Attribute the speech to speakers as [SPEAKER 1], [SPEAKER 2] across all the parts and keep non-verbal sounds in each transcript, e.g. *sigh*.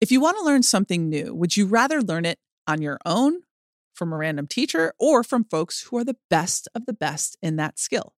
[SPEAKER 1] If you want to learn something new, would you rather learn it on your own, from a random teacher, or from folks who are the best of the best in that skill?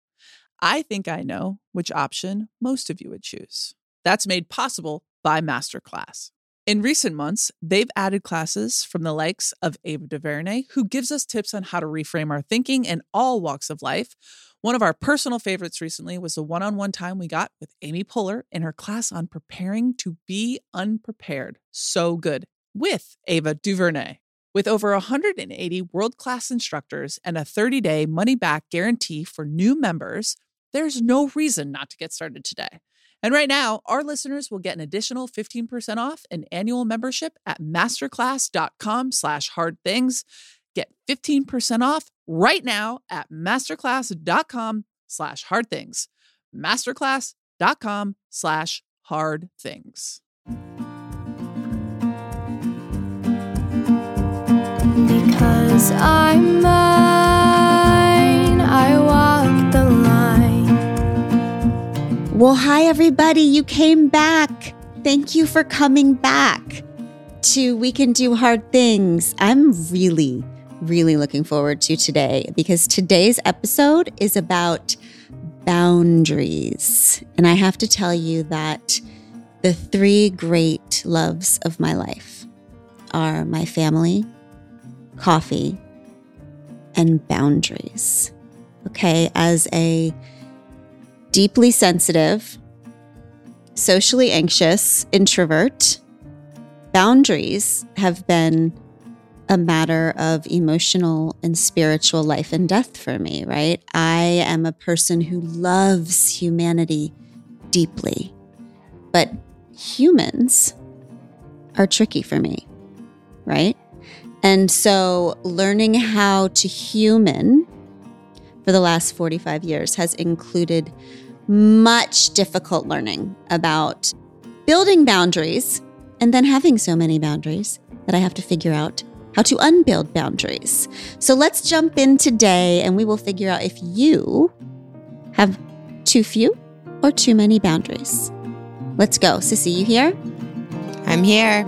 [SPEAKER 1] I think I know which option most of you would choose. That's made possible by Masterclass. In recent months, they've added classes from the likes of Ava DuVernay, who gives us tips on how to reframe our thinking in all walks of life. One of our personal favorites recently was the one on one time we got with Amy Poehler in her class on preparing to be unprepared. So good with Ava DuVernay. With over 180 world class instructors and a 30 day money back guarantee for new members, there's no reason not to get started today. And right now, our listeners will get an additional 15% off an annual membership at masterclass.com slash hard things. Get 15% off right now at masterclass.com slash hard things. Masterclass.com slash hard things.
[SPEAKER 2] Because I'm mine,
[SPEAKER 3] Well, hi, everybody. You came back. Thank you for coming back to We Can Do Hard Things. I'm really, really looking forward to today because today's episode is about boundaries. And I have to tell you that the three great loves of my life are my family, coffee, and boundaries. Okay, as a deeply sensitive, socially anxious introvert, boundaries have been a matter of emotional and spiritual life and death for me, right? I am a person who loves humanity deeply, but humans are tricky for me, right? And so learning how to human for the last 45 years has included much difficult learning about building boundaries and then having so many boundaries that I have to figure out how to unbuild boundaries. So let's jump in today and we will figure out if you have too few or too many boundaries. Let's go. Sissy, you here?
[SPEAKER 4] I'm here.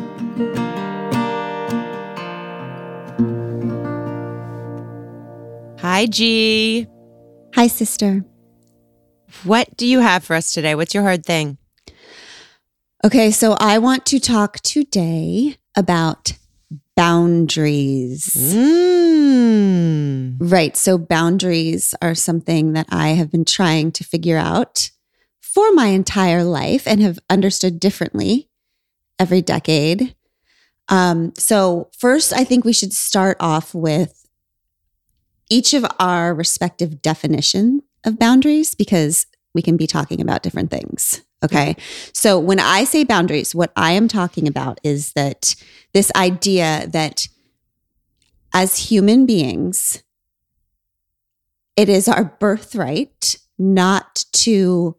[SPEAKER 4] Hi, G.
[SPEAKER 3] Hi, sister.
[SPEAKER 4] What do you have for us today? What's your hard thing?
[SPEAKER 3] Okay, so I want to talk today about boundaries.
[SPEAKER 4] Mm.
[SPEAKER 3] Right. So, boundaries are something that I have been trying to figure out for my entire life and have understood differently every decade. Um, so, first, I think we should start off with each of our respective definition of boundaries because we can be talking about different things. Okay. So when I say boundaries, what I am talking about is that this idea that as human beings, it is our birthright not to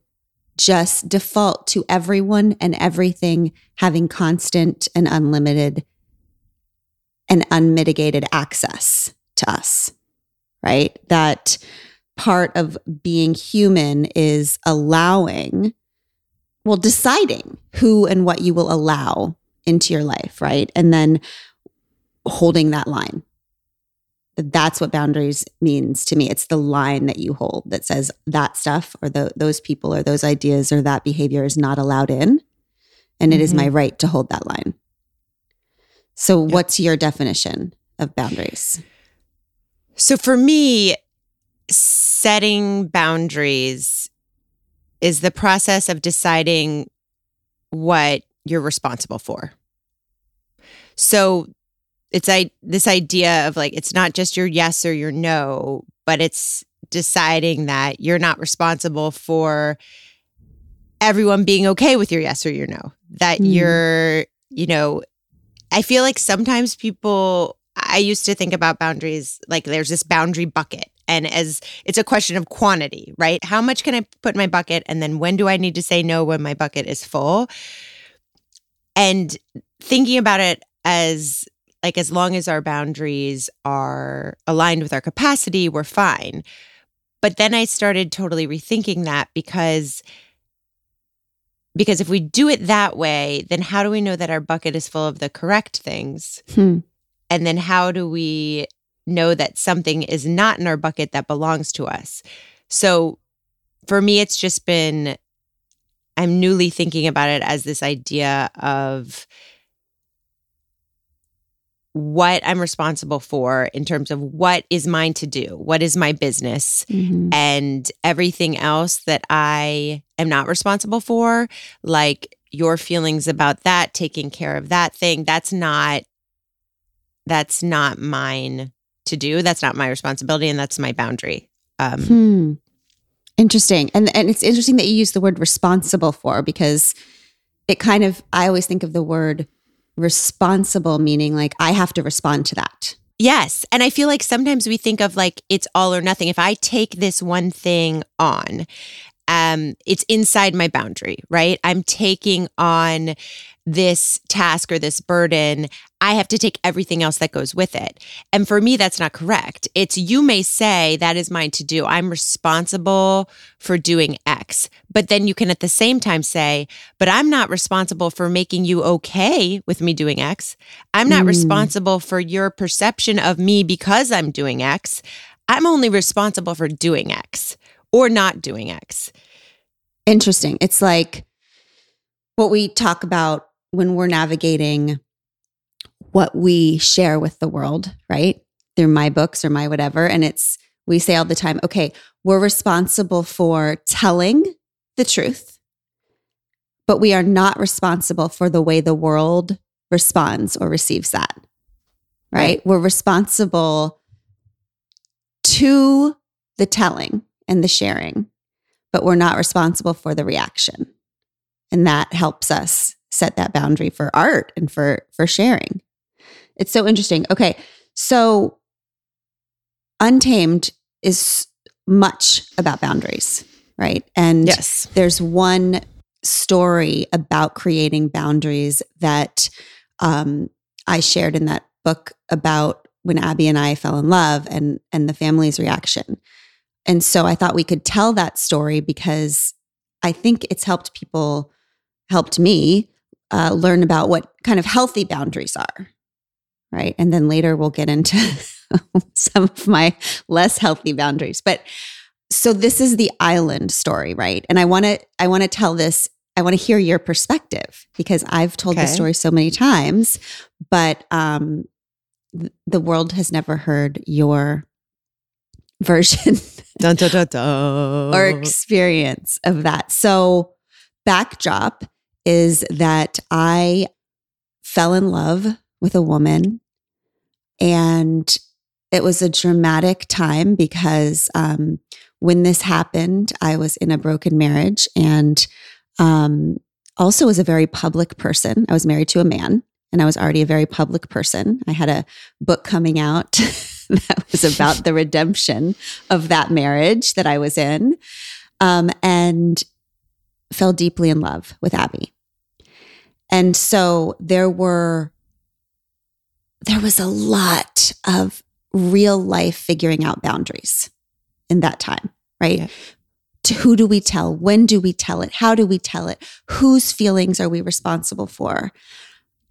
[SPEAKER 3] just default to everyone and everything having constant and unlimited and unmitigated access to us right? That part of being human is allowing, well, deciding who and what you will allow into your life, right? And then holding that line. That's what boundaries means to me. It's the line that you hold that says that stuff or the, those people or those ideas or that behavior is not allowed in. And it mm-hmm. is my right to hold that line. So, yep. what's your definition of boundaries?
[SPEAKER 4] So for me, setting boundaries is the process of deciding what you're responsible for. So it's I, this idea of like, it's not just your yes or your no, but it's deciding that you're not responsible for everyone being okay with your yes or your no. That mm. you're, you know, I feel like sometimes people I used to think about boundaries like there's this boundary bucket. And as it's a question of quantity, right? How much can I put in my bucket? And then when do I need to say no when my bucket is full? And thinking about it as like as long as our boundaries are aligned with our capacity, we're fine. But then I started totally rethinking that because because if we do it that way, then how do we know that our bucket is full of the correct things?
[SPEAKER 3] Hmm.
[SPEAKER 4] And then how do we know that something is not in our bucket that belongs to us? So for me, it's just been, I'm newly thinking about it as this idea of what I'm responsible for in terms of what is mine to do, what is my business,
[SPEAKER 3] Mhm.
[SPEAKER 4] and everything else that I am not responsible for, like your feelings about that, taking care of that thing, that's not that's not mine to do. That's not my responsibility and that's my boundary. Um
[SPEAKER 3] Hmm. Interesting. And and it's interesting that you use the word responsible for because it kind of I always think of the word responsible meaning like I have to respond to that.
[SPEAKER 4] Yes. And I feel like sometimes we think of like it's all or nothing. If I take this one thing on, um, it's inside my boundary, right? I'm taking on this task or this burden. I have to take everything else that goes with it. And for me, that's not correct. It's you may say that is mine to do. I'm responsible for doing X. But then you can at the same time say, but I'm not responsible for making you okay with me doing X. I'm not
[SPEAKER 3] Mm.
[SPEAKER 4] responsible for your perception of me because I'm doing X. I'm only responsible for doing X or not doing X.
[SPEAKER 3] Interesting. It's like what we talk about when we're navigating what we share with the world, right? Through my books or my whatever. And it's, we say all the time, okay, we're responsible for telling the truth, but we are not responsible for the way the world responds or receives that, right?
[SPEAKER 4] Right.
[SPEAKER 3] We're responsible to the telling and the sharing, but we're not responsible for the reaction. And that helps us set that boundary for art and for for sharing. It's so interesting. Okay. So Untamed is much about boundaries, right? And
[SPEAKER 4] Yes.
[SPEAKER 3] there's one story about creating boundaries that um, I shared in that book about when Abby and I fell in love and and the family's reaction. And so I thought we could tell that story because I think it's helped people, helped me uh, learn about what kind of healthy boundaries are. Right. And then later we'll get into *laughs* some of my less healthy boundaries. But so this is the island story, right? And I want to I want to tell this I want to hear your perspective because I've told
[SPEAKER 4] Okay.
[SPEAKER 3] story so many times, but um th- the world has never heard your version *laughs*
[SPEAKER 4] dun, dun, dun.
[SPEAKER 3] or experience of that. So, backdrop is that I fell in love with a woman, and it was a dramatic time because um, when this happened, I was in a broken marriage and um, also was a very public person. I was married to a man. And I was already a very public person. I had a book coming out *laughs* that was about the redemption of that marriage that I was in, um, and fell deeply in love with Abby. And so there were, there was a lot of real life figuring out boundaries in that time, right?
[SPEAKER 4] Yeah.
[SPEAKER 3] To who do we tell? When do we tell it? How do we tell it? Whose feelings are we responsible for?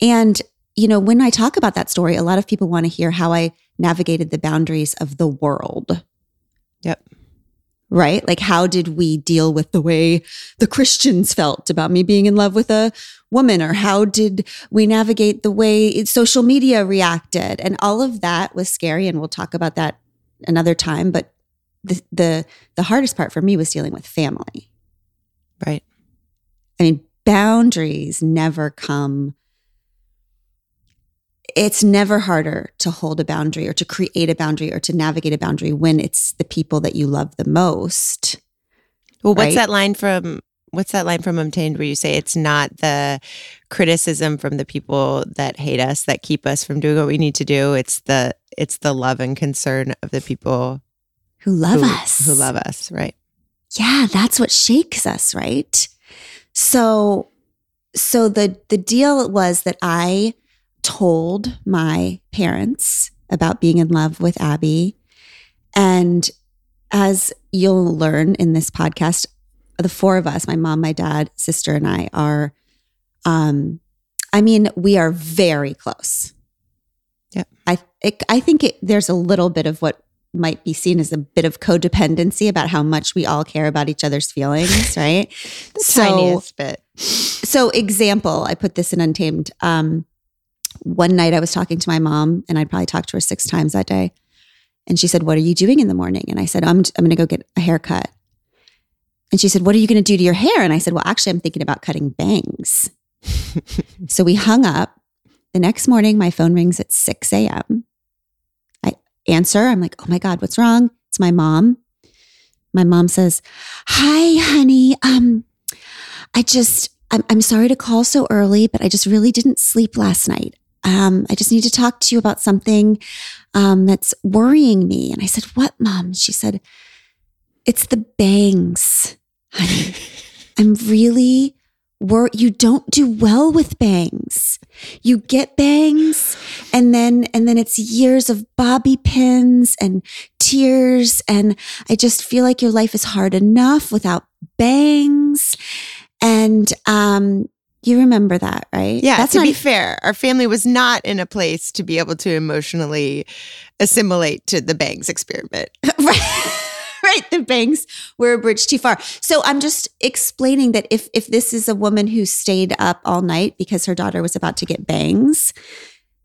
[SPEAKER 3] And, you know, when I talk about that story, a lot of people want to hear how I navigated the boundaries of the world.
[SPEAKER 4] Yep.
[SPEAKER 3] Right? Like, how did we deal with the way the Christians felt about me being in love with a woman? Or how did we navigate the way social media reacted? And all of that was scary. And we'll talk about that another time. But the, the, the hardest part for me was dealing with family.
[SPEAKER 4] Right.
[SPEAKER 3] I mean, boundaries never come. It's never harder to hold a boundary or to create a boundary or to navigate a boundary when it's the people that you love the most.
[SPEAKER 4] Well, what's
[SPEAKER 3] Right.
[SPEAKER 4] that line from? What's that line from Untamed where you say it's not the criticism from the people that hate us that keep us from doing what we need to do. It's the it's the love and concern of the people
[SPEAKER 3] Who love
[SPEAKER 4] who,
[SPEAKER 3] us.
[SPEAKER 4] who love us, right?
[SPEAKER 3] yeah that's what shakes us right so so the the deal was that i told my parents about being in love with abby and as you'll learn in this podcast the four of us, my mom, my dad, sister, and I are, um, I mean, we are very close.
[SPEAKER 4] Yep.
[SPEAKER 3] I it, I think it, there's a little bit of what might be seen as a bit of codependency about how much we all care about each other's feelings, right? *laughs*
[SPEAKER 4] The
[SPEAKER 3] So-
[SPEAKER 4] tiniest bit.
[SPEAKER 3] so example i put this in untamed um one night i was talking to my mom and i'd probably talked to her six times that day. And she said what are you doing in the morning? And i said i'm, I'm going to go get a haircut. And she said what are you going to do to your hair? And i said well actually i'm thinking about cutting bangs. *laughs* So we hung up. The next morning my phone rings at 6 a.m i answer. I'm like oh my god what's wrong? It's my mom. My mom says hi honey. Um I just, I'm, I'm sorry to call so early, but I just really didn't sleep last night. Um, I just need to talk to you about something um, that's worrying me. And I said, What, mom? She said, It's the bangs, honey. *laughs* I'm really wor You don't do well with bangs. You get bangs, and then and then it's years of bobby pins and tears, and I just feel like your life is hard enough without bangs. And um, you remember that, right?
[SPEAKER 4] Yeah,
[SPEAKER 3] that's
[SPEAKER 4] to
[SPEAKER 3] not
[SPEAKER 4] be fair, our family was not in a place to be able to emotionally assimilate to the bangs experiment. *laughs*
[SPEAKER 3] right. right. The bangs were a bridge too far. So I'm just explaining that if if this is a woman who stayed up all night because her daughter was about to get bangs,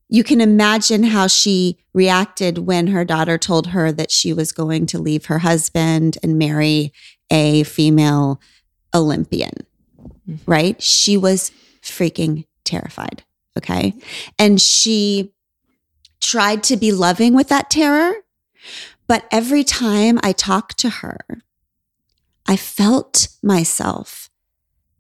[SPEAKER 3] you can imagine how she reacted when her daughter told her that she was going to leave her husband and marry a female Olympian. Mm-hmm. Right? She was freaking terrified. Okay. And she tried to be loving with that terror. But every time I talked to her, I felt myself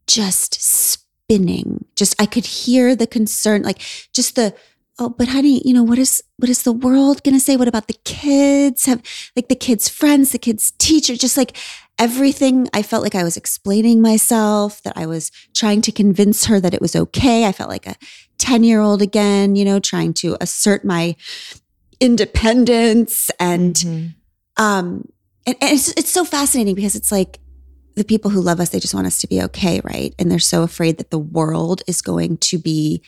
[SPEAKER 3] just spinning. Just I could hear the concern, like just the oh, but honey, you know what is what is the world gonna say? What about the kids? Have like the kids' friends, the kids' teacher, just like everything. I felt like I was explaining myself, that I was trying to convince her that it was okay. I felt like a 10 year old again, you know, trying to assert my independence and
[SPEAKER 4] Mhm.
[SPEAKER 3] um and, and it's it's so fascinating because it's like the people who love us they just want us to be okay right and they're so afraid that the world is going to be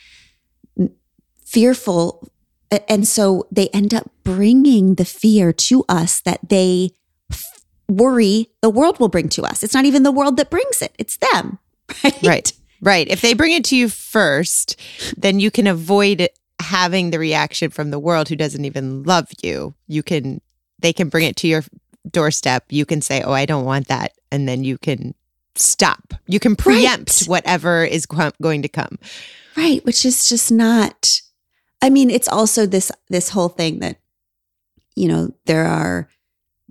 [SPEAKER 3] fearful and so they end up bringing the fear to us that they worry the world will bring to us it's not even the world that brings it it's them *laughs* right
[SPEAKER 4] Right. Right. If they bring it to you first, then you can avoid having the reaction from the world who doesn't even love you. You can they can bring it to your doorstep. You can say, "Oh, I don't want that." And then you can stop. You can preempt
[SPEAKER 3] Right.
[SPEAKER 4] whatever is going to come.
[SPEAKER 3] right which is just not i mean it's also this this whole thing that you know there are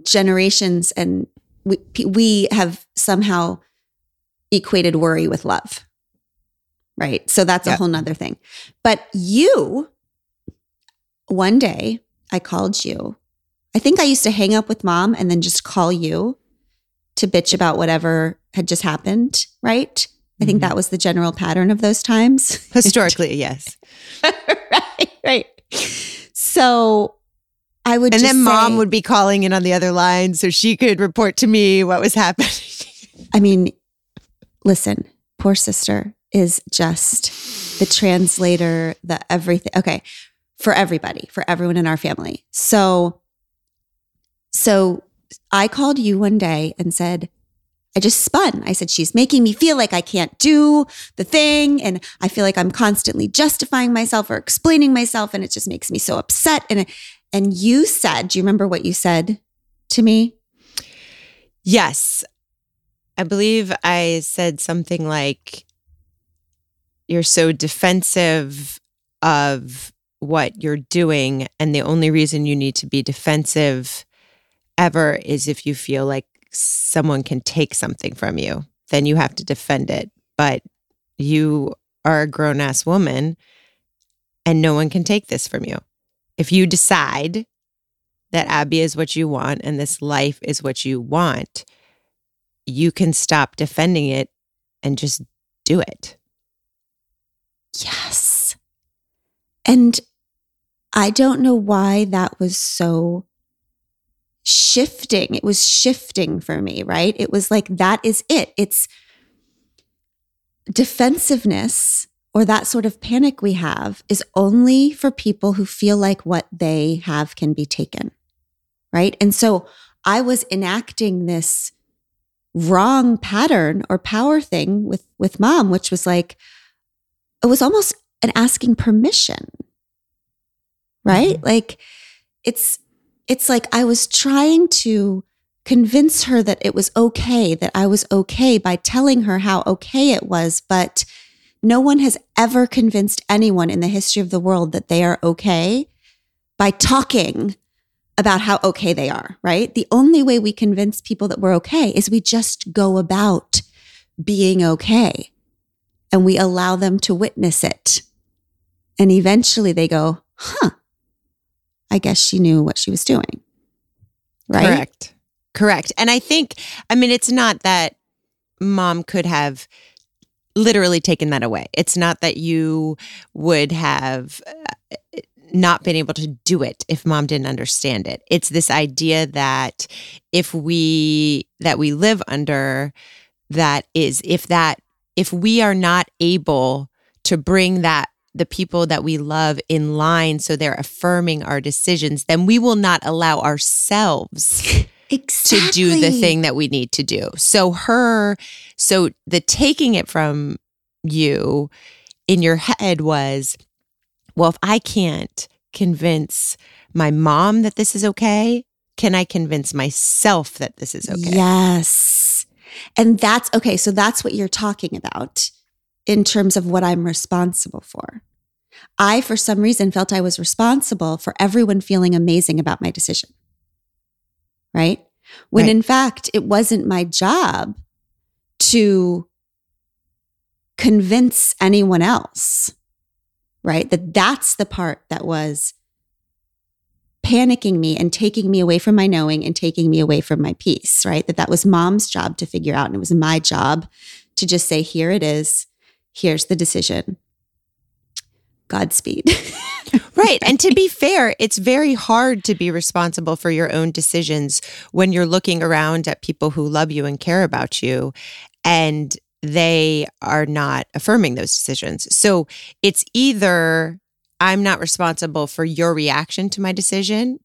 [SPEAKER 3] generations and we we have somehow equated worry with love right? So that's a whole nother thing. But you one day i called you. I think i used to hang up with mom and then just call you to bitch about whatever had just happened right? I think that mm-hmm. was the general pattern of those times. *laughs*
[SPEAKER 4] Historically, yes. *laughs*
[SPEAKER 3] right, right. So I would
[SPEAKER 4] And then mom
[SPEAKER 3] say-
[SPEAKER 4] would be calling in on the other line so she could report to me what was happening. *laughs*
[SPEAKER 3] I mean, listen, poor sister is just the translator, the everything. Okay, for everybody, for everyone in our family. So, so I called you one day and said, I just spun. I said, she's making me feel like I can't do the thing. And I feel like I'm constantly justifying myself or explaining myself. And it just makes me so upset. And, and you said, do you remember what you said to me?
[SPEAKER 4] Yes. I believe I said something like, You're so defensive of what you're doing. And the only reason you need to be defensive ever is if you feel like someone can take something from you, then you have to defend it. But you are a grown ass woman and no one can take this from you. If you decide that Abby is what you want and this life is what you want, you can stop defending it and just do it.
[SPEAKER 3] Yes. And I don't know why that was so shifting. It was shifting for me, right? It was like, that is it. It's defensiveness or that sort of panic we have is only for people who feel like what they have can be taken, right? And so I was enacting this wrong pattern or power thing with with mom which was like it was almost an asking permission right mm-hmm. like it's it's like i was trying to convince her that it was okay that i was okay by telling her how okay it was but no one has ever convinced anyone in the history of the world that they are okay by talking about how okay they are, right? The only way we convince people that we're okay is we just go about being okay and we allow them to witness it. And eventually they go, huh, I guess she knew what she was doing. Right?
[SPEAKER 4] Correct. Correct. And I think, I mean, it's not that mom could have literally taken that away. It's not that you would have uh, not been able to do it if mom didn't understand it. It's this idea that if we that we live under that is if that if we are not able to bring that the people that we love in line so they're affirming our decisions, then we will not allow ourselves exactly. to do the thing that we need to do. So her so the taking it from you in your head was well, if I can't convince my mom that this is okay, can I convince myself that this is okay?
[SPEAKER 3] Yes. And that's okay. So that's what you're talking about in terms of what I'm responsible for. I, for some reason, felt I was responsible for everyone feeling amazing about my decision. Right. When right. in fact, it wasn't my job to convince anyone else right? That that's the part that was panicking me and taking me away from my knowing and taking me away from my peace, right? That that was mom's job to figure out and it was my job to just say here it is. Here's the decision. Godspeed. *laughs* *laughs*
[SPEAKER 4] right. And to be fair, it's very hard to be responsible for your own decisions when you're looking around at people who love you and care about you and they are not affirming those decisions. So it's either I'm not responsible for your reaction to my decision.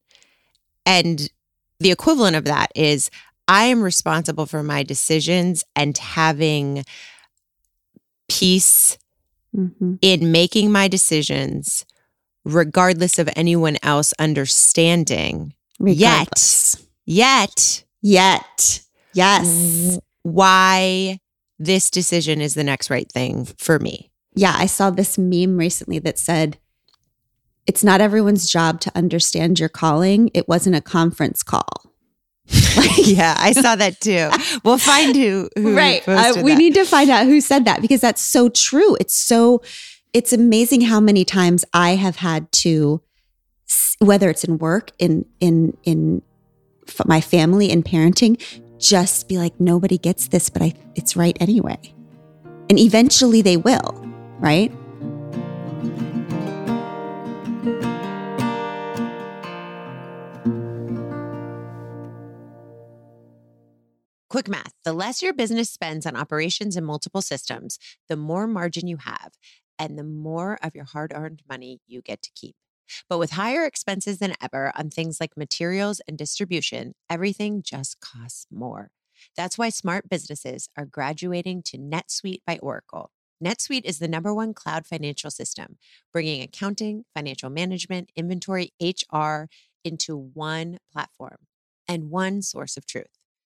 [SPEAKER 4] And the equivalent of that is I am responsible for my decisions and having peace mm-hmm. in making my decisions, regardless of anyone else understanding. Regardless. Yet,
[SPEAKER 3] yet, yet, yes.
[SPEAKER 4] Why this decision is the next right thing for me.
[SPEAKER 3] Yeah, I saw this meme recently that said, it's not everyone's job to understand your calling. It wasn't a conference call. *laughs*
[SPEAKER 4] yeah, I saw that too. We'll find who. who
[SPEAKER 3] right. Uh, we
[SPEAKER 4] that.
[SPEAKER 3] need to find out who said that because that's so true. It's so, it's amazing how many times I have had to, whether it's in work, in in in my family, in parenting, just be like, nobody gets this, but I, it's right anyway. And eventually they will, right?
[SPEAKER 4] Quick math the less your business spends on operations and multiple systems, the more margin you have, and the more of your hard earned money you get to keep. But with higher expenses than ever on things like materials and distribution, everything just costs more. That's why smart businesses are graduating to NetSuite by Oracle. NetSuite is the number one cloud financial system, bringing accounting, financial management, inventory, HR into one platform and one source of truth.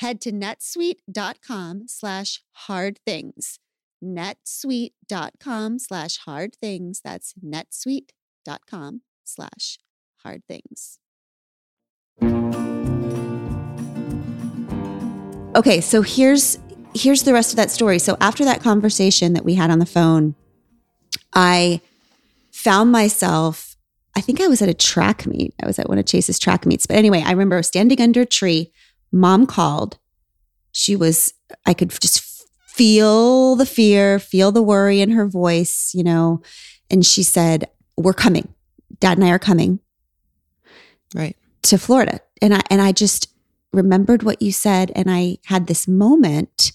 [SPEAKER 3] head to netsuite.com slash hard things. netsuite.com slash hard things. That's netsuite.com slash hard things. Okay, so here's here's the rest of that story. So after that conversation that we had on the phone, I found myself I think I was at a track meet. I was at one of Chase's track meets. But anyway, I remember standing under a tree. Mom called. She was I could just feel the fear, feel the worry in her voice, you know. And she said, "We're coming. Dad and I are coming."
[SPEAKER 4] Right.
[SPEAKER 3] To Florida. And I and I just remembered what you said and I had this moment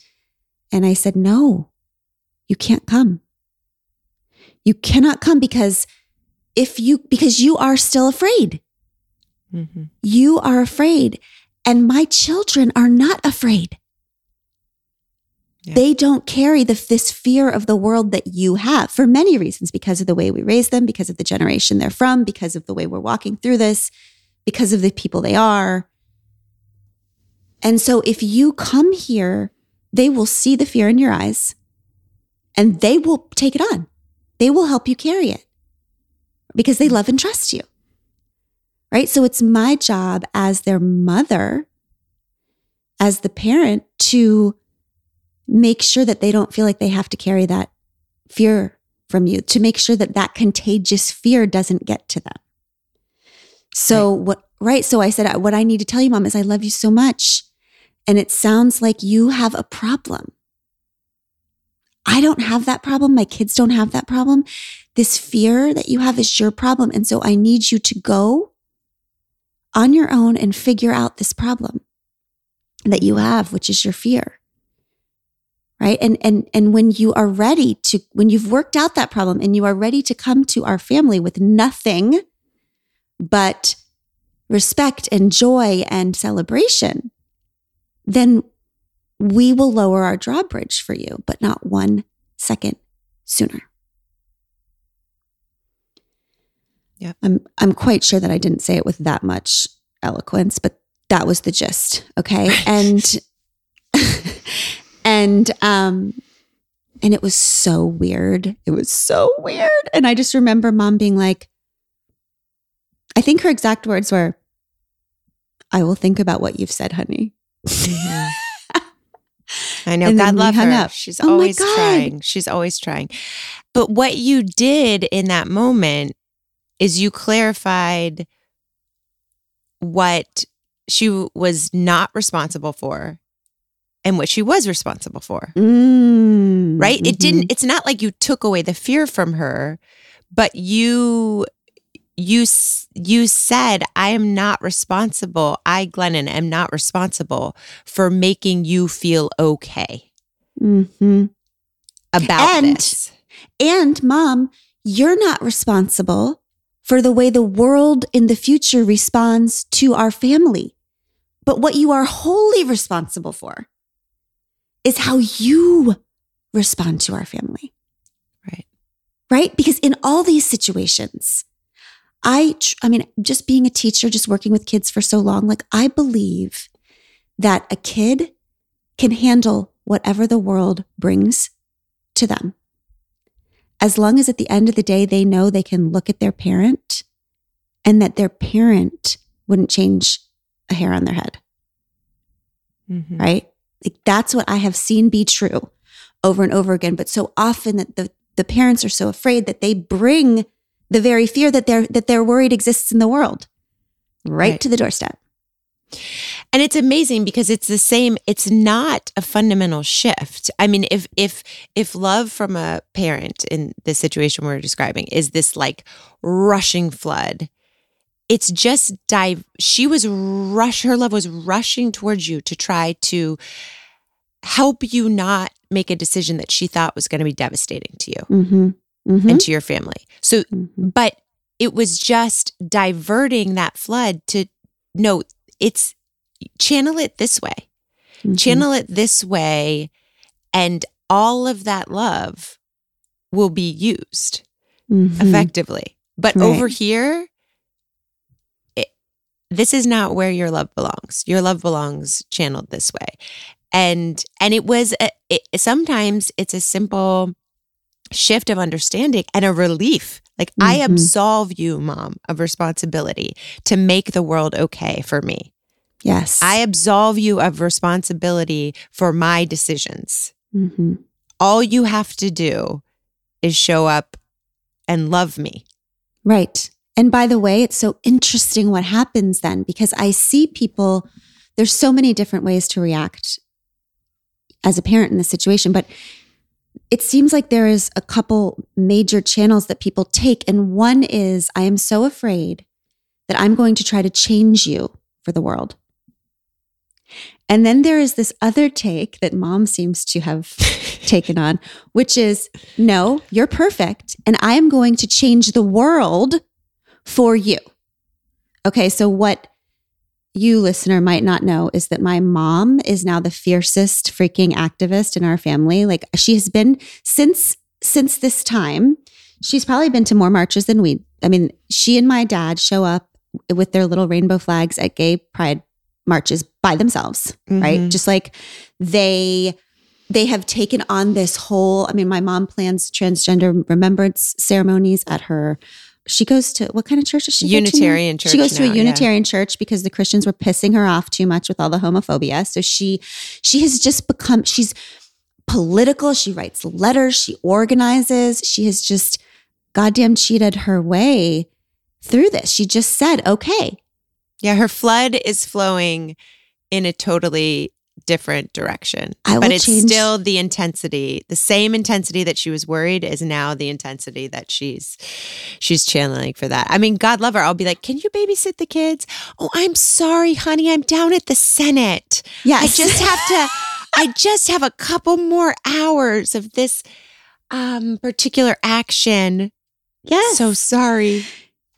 [SPEAKER 3] and I said, "No. You can't come. You cannot come because if you because you are still afraid.
[SPEAKER 4] Mm-hmm.
[SPEAKER 3] You are afraid and my children are not afraid.
[SPEAKER 4] Yeah.
[SPEAKER 3] They don't carry the, this fear of the world that you have for many reasons because of the way we raise them, because of the generation they're from, because of the way we're walking through this, because of the people they are. And so if you come here, they will see the fear in your eyes and they will take it on. They will help you carry it because they love and trust you. Right. So it's my job as their mother, as the parent, to make sure that they don't feel like they have to carry that fear from you, to make sure that that contagious fear doesn't get to them. So, what, right. So I said, what I need to tell you, mom, is I love you so much. And it sounds like you have a problem. I don't have that problem. My kids don't have that problem. This fear that you have is your problem. And so I need you to go on your own and figure out this problem that you have, which is your fear. Right. And, and, and when you are ready to, when you've worked out that problem and you are ready to come to our family with nothing but respect and joy and celebration, then we will lower our drawbridge for you, but not one second sooner.
[SPEAKER 4] Yeah.
[SPEAKER 3] I'm I'm quite sure that I didn't say it with that much eloquence, but that was the gist. Okay. And *laughs* and um and it was so weird. It was so weird. And I just remember mom being like, I think her exact words were, I will think about what you've said, honey.
[SPEAKER 4] Mm-hmm. *laughs* I know.
[SPEAKER 3] And
[SPEAKER 4] God love
[SPEAKER 3] hung
[SPEAKER 4] her.
[SPEAKER 3] up.
[SPEAKER 4] She's
[SPEAKER 3] Oh
[SPEAKER 4] always trying. She's always trying. But what you did in that moment is you clarified what she was not responsible for and what she was responsible for.
[SPEAKER 3] Mm,
[SPEAKER 4] Right? It
[SPEAKER 3] mhm.
[SPEAKER 4] didn't it's not like you took away the fear from her, but you you you said I am not responsible. I Glennon am not responsible for making you feel okay
[SPEAKER 3] Mhm.
[SPEAKER 4] about
[SPEAKER 3] And-
[SPEAKER 4] this.
[SPEAKER 3] And mom, you're not responsible for the way the world in the future responds to our family. But what you are wholly responsible for is how you respond to our family.
[SPEAKER 4] Right.
[SPEAKER 3] Right? Because in all these situations, I tr- I mean, just being a teacher, just working with kids for so long, like I believe that a kid can handle whatever the world brings to them as long as at the end of the day they know they can look at their parent and that their parent wouldn't change a hair on their head,
[SPEAKER 4] Mhm.
[SPEAKER 3] right? Like that's what I have seen be true over and over again. But so often that the, the parents are so afraid that they bring the very fear that they're that they're worried exists in the world right,
[SPEAKER 4] Right.
[SPEAKER 3] to the doorstep.
[SPEAKER 4] And it's amazing because it's the same it's not a fundamental shift. I mean if if if love from a parent in the situation we're describing is this like rushing flood it's just dive she was rush her love was rushing towards you to try to help you not make a decision that she thought was going to be devastating to you
[SPEAKER 3] Mm-hmm. Mm-hmm.
[SPEAKER 4] and to your family. So
[SPEAKER 3] Mhm.
[SPEAKER 4] but it was just diverting that flood to no it's channel it this way
[SPEAKER 3] Mhm.
[SPEAKER 4] channel it this way and all of that love will be used
[SPEAKER 3] Mhm.
[SPEAKER 4] effectively but
[SPEAKER 3] Right.
[SPEAKER 4] over here it, this is not where your love belongs your love belongs channeled this way and and it was a, it, sometimes it's a simple shift of understanding and a relief like i
[SPEAKER 3] Mhm.
[SPEAKER 4] absolve you mom of responsibility to make the world okay for me
[SPEAKER 3] Yes.
[SPEAKER 4] I absolve you of responsibility for my decisions.
[SPEAKER 3] Mhm.
[SPEAKER 4] All you have to do is show up and love me.
[SPEAKER 3] Right. And by the way, it's so interesting what happens then because I see people, there's so many different ways to react as a parent in this situation, but it seems like there is a couple major channels that people take. And one is I am so afraid that I'm going to try to change you for the world. And then there is this other take that mom seems to have *laughs* taken on, which is no, you're perfect. And I am going to change the world for you. Okay. So, what you, listener, might not know is that my mom is now the fiercest freaking activist in our family. Like, she has been since since this time. She's probably been to more marches than we. I mean, she and my dad show up with their little rainbow flags at gay pride marches by themselves, right?
[SPEAKER 4] Mhm.
[SPEAKER 3] Just like they they have taken on this whole, I mean, my mom plans transgender remembrance ceremonies at her. She goes to what kind of church is she?
[SPEAKER 4] Unitarian church.
[SPEAKER 3] She goes to
[SPEAKER 4] now,
[SPEAKER 3] a
[SPEAKER 4] yeah.
[SPEAKER 3] Unitarian church because the Christians were pissing her off too much with all the homophobia. So she she has just become she's political. She writes letters. She organizes. She has just goddamn cheated her way through this. She just said, "Okay,
[SPEAKER 4] Yeah, her flood is flowing in a totally different direction.
[SPEAKER 3] I
[SPEAKER 4] but it's
[SPEAKER 3] change-
[SPEAKER 4] still the intensity, the same intensity that she was worried is now the intensity that she's she's channeling for that. I mean, God love her. I'll be like, "Can you babysit the kids?" "Oh, I'm sorry, honey. I'm down at the Senate.
[SPEAKER 3] yes,
[SPEAKER 4] I just have to I *laughs* just have a couple more hours of this um particular action.
[SPEAKER 3] yes,
[SPEAKER 4] So sorry."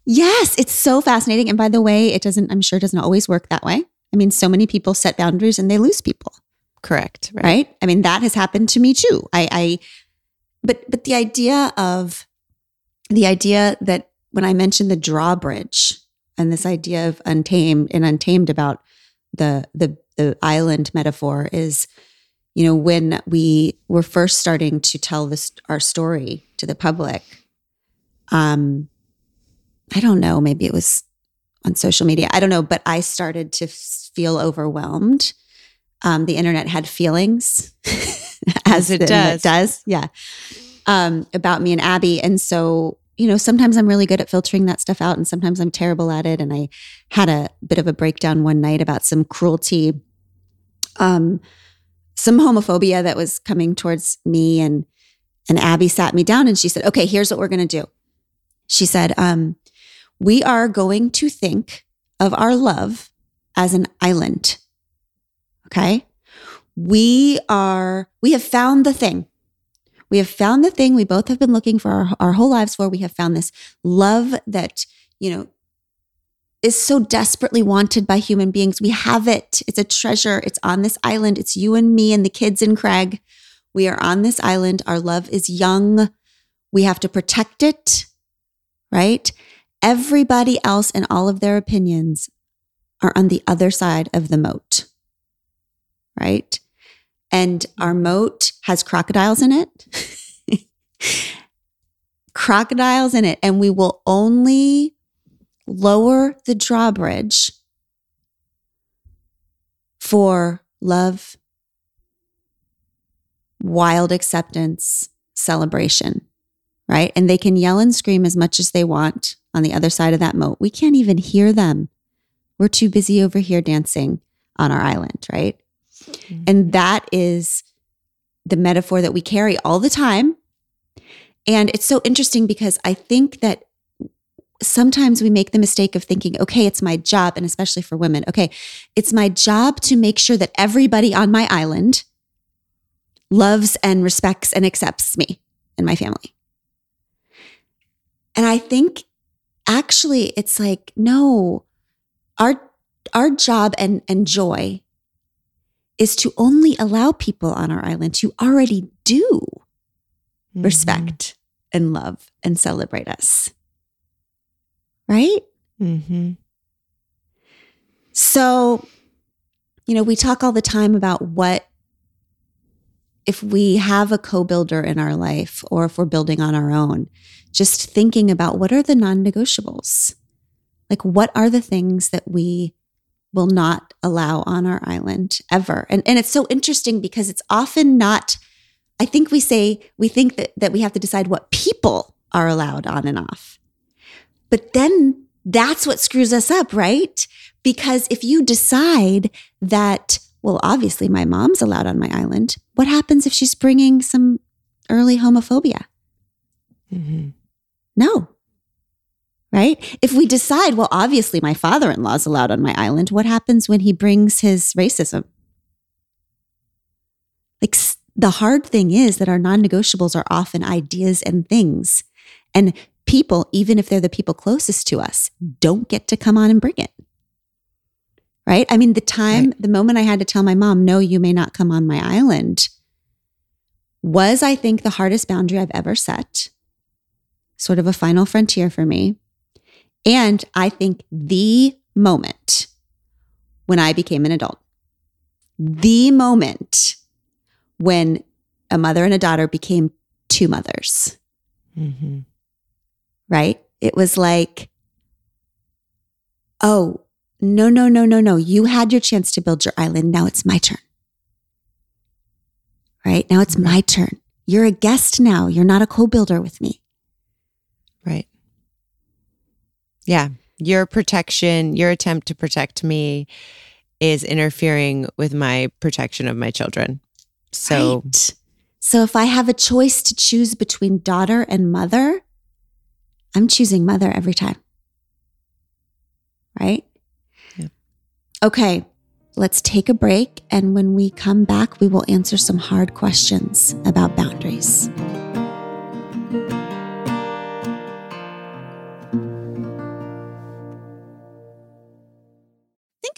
[SPEAKER 3] Yes, it's so fascinating. And by the way, it doesn't, I'm sure it doesn't always work that way. I mean, so many people set boundaries and they lose people,
[SPEAKER 4] Correct. Right.
[SPEAKER 3] right? I mean, that has happened to me too. I, I, but, but the idea of, the idea that when I mentioned the drawbridge and this idea of untamed and untamed about the, the, the island metaphor is, you know, when we were first starting to tell this, our story to the public, um, I don't know, maybe it was on social media. I don't know, but I started to feel overwhelmed. Um, the internet had feelings, *laughs*
[SPEAKER 4] As it
[SPEAKER 3] internet
[SPEAKER 4] does.
[SPEAKER 3] does, yeah, um, about me and Abby. And so, you know, sometimes I'm really good at filtering that stuff out, and sometimes I'm terrible at it. And I had a bit of a breakdown one night about some cruelty, um, some homophobia that was coming towards me, and and Abby sat me down and she said, "Okay, here's what we're going to do." She said, um, "We are going to think of our love as an island." Okay, we are. We have found the thing. We have found the thing we both have been looking for our, our whole lives for. We have found this love that you know is so desperately wanted by human beings. We have it. It's a treasure. It's on this island. It's you and me and the kids and Craig. We are on this island. Our love is young. We have to protect it, right? Everybody else and all of their opinions are on the other side of the moat, right? And our moat has crocodiles in it. *laughs* crocodiles in it. And we will only lower the drawbridge for love, wild acceptance, celebration, right? And they can yell and scream as much as they want on the other side of that moat. We can't even hear them. We're too busy over here dancing on our island, right? Mm-hmm. And that is the metaphor that we carry all the time. And it's so interesting because I think that sometimes we make the mistake of thinking, okay, it's my job, and especially for women, okay, it's my job to make sure that everybody on my island loves and respects and accepts me and my family. And I think actually it's like, no, our our job and, and joy is to only allow people on our island to already do
[SPEAKER 4] Mhm.
[SPEAKER 3] respect and love and celebrate us. Right?
[SPEAKER 4] Mhm.
[SPEAKER 3] So, you know, we talk all the time about what if we have a co-builder in our life or if we're building on our own, just thinking about what are the non-negotiables? Like what are the things that we will not allow on our island ever. And and it's so interesting because it's often not I think we say we think that that we have to decide what people are allowed on and off. But then that's what screws us up, right? Because if you decide that well obviously my mom's allowed on my island, what happens if she's bringing some early homophobia?
[SPEAKER 4] Mm-hmm.
[SPEAKER 3] No. Right? If we decide, well, obviously my father in law is allowed on my island, what happens when he brings his racism? Like the hard thing is that our non negotiables are often ideas and things. And people, even if they're the people closest to us, don't get to come on and bring it. Right? I mean, the time, the moment I had to tell my mom, no, you may not come on my island, was, I think, the hardest boundary I've ever set sort of a final frontier for me. And I think the moment when I became an adult, the moment when a mother and a daughter became two mothers,
[SPEAKER 4] Mm-hmm.
[SPEAKER 3] right? It was like, oh, no, no, no, no, no. You had your chance to build your island. Now it's my turn. Right? Now it's my turn. You're a guest now. You're not a co builder with me.
[SPEAKER 4] Right. Yeah. Your protection, your attempt to protect me is interfering with my protection of my children. So,
[SPEAKER 3] Right. So if I have a choice to choose between daughter and mother, I'm choosing mother every time. Right?
[SPEAKER 4] Yeah.
[SPEAKER 3] Okay, let's take a break. And when we come back, we will answer some hard questions about boundaries.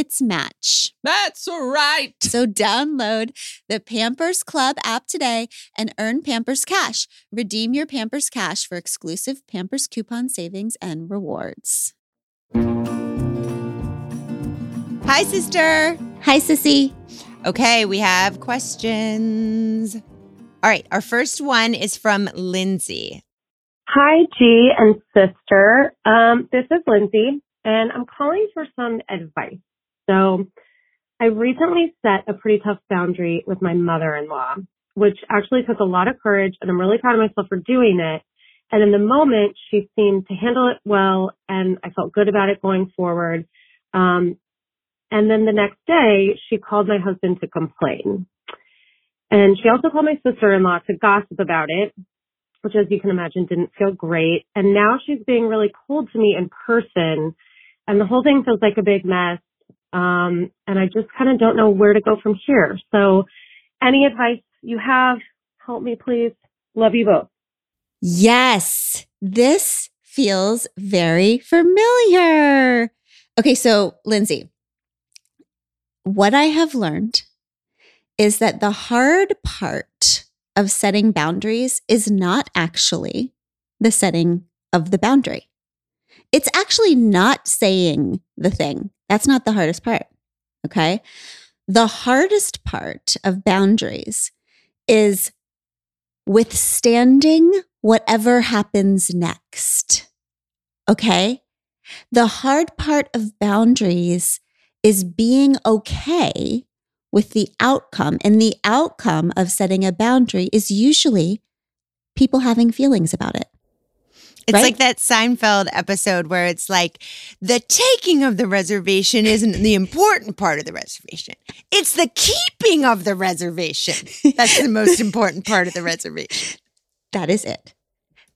[SPEAKER 3] its match.
[SPEAKER 1] That's right.
[SPEAKER 3] So download the Pampers Club app today and earn Pampers Cash. Redeem your Pampers Cash for exclusive Pampers coupon savings and rewards.
[SPEAKER 4] hi, sister.
[SPEAKER 3] Hi, Sissy.
[SPEAKER 4] Okay, we have questions. All right, our first one is from Lindsay.
[SPEAKER 5] Hi, G and sister. Um, this is Lindsay, and I'm calling for some advice. So, I recently set a pretty tough boundary with my mother-in-law, which actually took a lot of courage, and I'm really proud of myself for doing it. And in the moment, she seemed to handle it well, and I felt good about it going forward. Um, and then the next day, she called my husband to complain. And she also called my sister-in-law to gossip about it which as you can imagine didn't feel great. And now she's being really cold to me in person and the whole thing feels like a big mess. Um, and I just kind of don't know where to go from here. So any advice you have, help me please. Love you both.
[SPEAKER 3] Yes, this feels very familiar. Okay, so Lindsay, what I have learned is that the hard part of setting boundaries is not actually the setting of the boundary. It's actually not saying the thing. That's not the hardest part. Okay. The hardest part of boundaries is withstanding whatever happens next. Okay. The hard part of boundaries is being okay with the outcome. And the outcome of setting a boundary is usually people having feelings about it.
[SPEAKER 4] It's
[SPEAKER 3] Right?
[SPEAKER 4] like that Seinfeld episode where it's like the taking of the reservation isn't the important part of the reservation. It's the keeping of the reservation. That's the most *laughs* important part of the reservation.
[SPEAKER 3] That is it.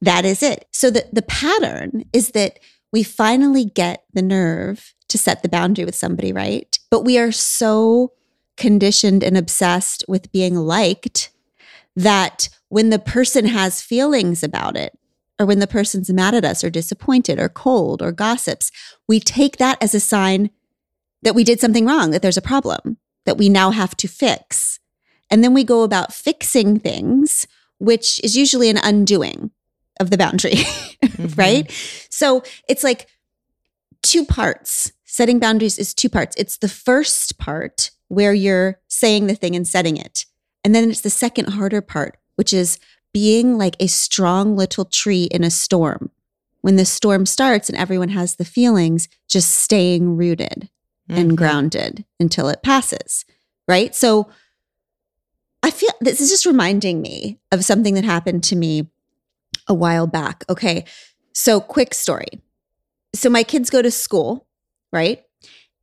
[SPEAKER 3] That is it. So the, the pattern is that we finally get the nerve to set the boundary with somebody, right? But we are so conditioned and obsessed with being liked that when the person has feelings about it, or when the person's mad at us or disappointed or cold or gossips, we take that as a sign that we did something wrong, that there's a problem that we now have to fix. And then we go about fixing things, which is usually an undoing of the boundary, *laughs* mm-hmm. right? So it's like two parts. Setting boundaries is two parts. It's the first part where you're saying the thing and setting it. And then it's the second harder part, which is being like a strong little tree in a storm. When the storm starts and everyone has the feelings, just staying rooted and
[SPEAKER 4] Mhm.
[SPEAKER 3] grounded until it passes. Right. So I feel this is just reminding me of something that happened to me a while back. Okay. So, quick story. So, my kids go to school, right?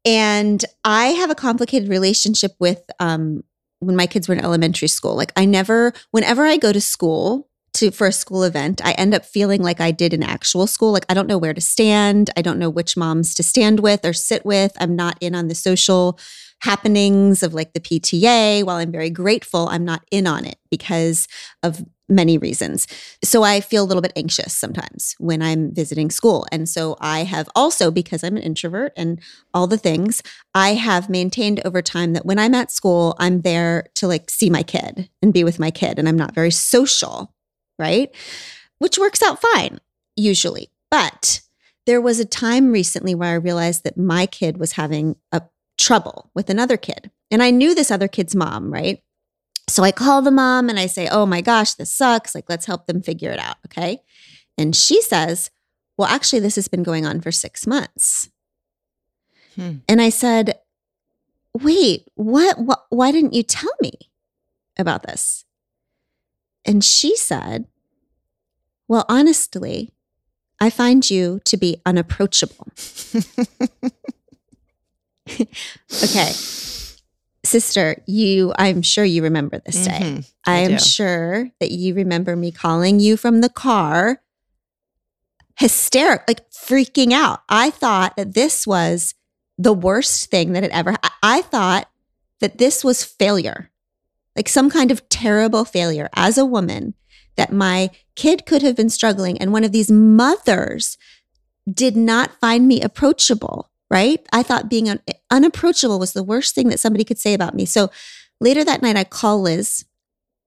[SPEAKER 3] And I have a complicated relationship with um, when my kids were in elementary school. Like, I never, whenever I go to school, to for a school event, I end up feeling like I did in actual school. Like I don't know where to stand. I don't know which moms to stand with or sit with. I'm not in on the social happenings of like the PTA. While I'm very grateful, I'm not in on it because of many reasons. So I feel a little bit anxious sometimes when I'm visiting school. And so I have also, because I'm an introvert and all the things, I have maintained over time that when I'm at school, I'm there to like see my kid and be with my kid. And I'm not very social, right? Which works out fine, usually. But there was a time recently where I realized that my kid was having a trouble with another kid. And I knew this other kid's mom, right? So I call the mom and I say, Oh my gosh, this sucks. Like, let's help them figure it out. Okay. And she says, Well, actually, this has been going on for six months.
[SPEAKER 4] Hmm.
[SPEAKER 3] And I said, Wait, what, what? Why didn't you tell me about this? And she said, Well, honestly, I find you to be unapproachable. *laughs* *laughs* okay. Sister, you, I'm sure you remember this day.
[SPEAKER 4] Mhm,
[SPEAKER 3] I
[SPEAKER 4] I
[SPEAKER 3] am sure that you remember me calling you from the car, hysteric, like freaking out. I thought that this was the worst thing that had ever. I, I thought that this was failure, like some kind of terrible failure as a woman. That my kid could have been struggling, and one of these mothers did not find me approachable. Right? I thought being un- unapproachable was the worst thing that somebody could say about me. So later that night, I call Liz.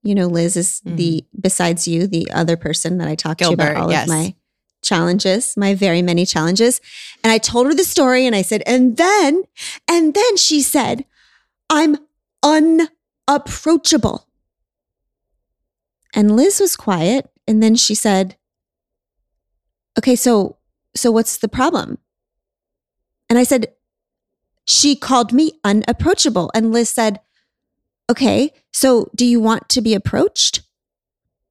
[SPEAKER 3] You know, Liz is the mm-hmm. besides you, the other person that I talked to about all
[SPEAKER 4] yes.
[SPEAKER 3] of my challenges, my very many challenges. And I told her the story and I said, and then, and then she said, I'm unapproachable. And Liz was quiet. And then she said, okay, so, so what's the problem? And I said, she called me unapproachable. And Liz said, okay, so do you want to be approached?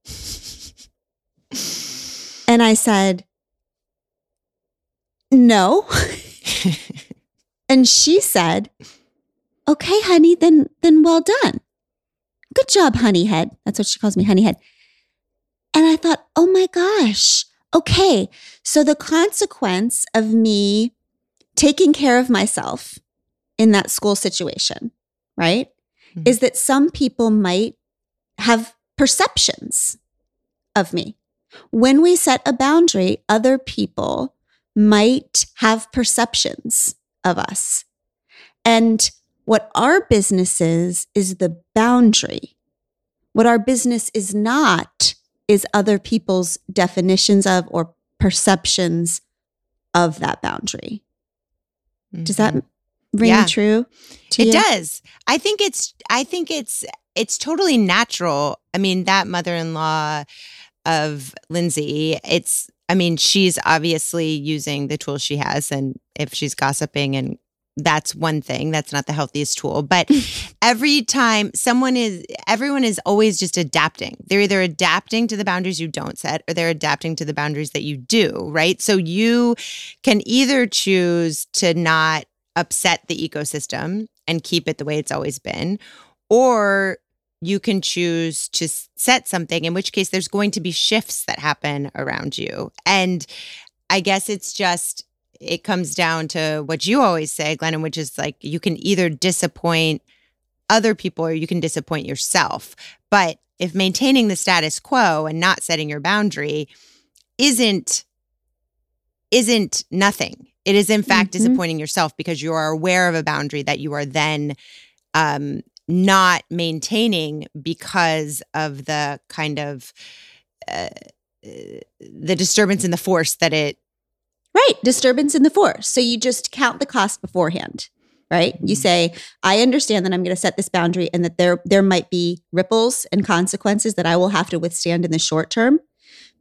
[SPEAKER 3] *laughs* And I said, no. *laughs* and she said, okay, honey, then, then well done. Good job, honeyhead. That's what she calls me, honeyhead. And I thought, oh my gosh, okay. So the consequence of me taking care of myself in that school situation, right,
[SPEAKER 4] Mhm.
[SPEAKER 3] is that some people might have perceptions of me. When we set a boundary, other people might have perceptions of us. And what our business is, is the boundary. What our business is not is other people's definitions of or perceptions of that boundary. Does that ring
[SPEAKER 4] Mm-hmm. Yeah.
[SPEAKER 3] true? To
[SPEAKER 4] it
[SPEAKER 3] you?
[SPEAKER 4] does i think it's i think it's it's totally natural i mean that mother-in-law of lindsay it's i mean she's obviously using the tools she has and if she's gossiping and that's one thing. That's not the healthiest tool. But *laughs* every time someone is, everyone is always just adapting. They're either adapting to the boundaries you don't set or they're adapting to the boundaries that you do, right? So you can either choose to not upset the ecosystem and keep it the way it's always been, or you can choose to set something, in which case there's going to be shifts that happen around you. And I guess it's just, it comes down to what you always say, Glennon, which is like you can either disappoint other people or you can disappoint yourself. But if maintaining the status quo and not setting your boundary isn't isn't nothing. It is in fact
[SPEAKER 3] Mhm.
[SPEAKER 4] disappointing yourself because you are aware of a boundary that you are then um not maintaining because of the kind of uh, uh, the disturbance in the force that it
[SPEAKER 3] Right. Disturbance in the force. So you just count the cost beforehand, right? You
[SPEAKER 4] Mhm.
[SPEAKER 3] say, I understand that I'm going to set this boundary and that there there might be ripples and consequences that I will have to withstand in the short term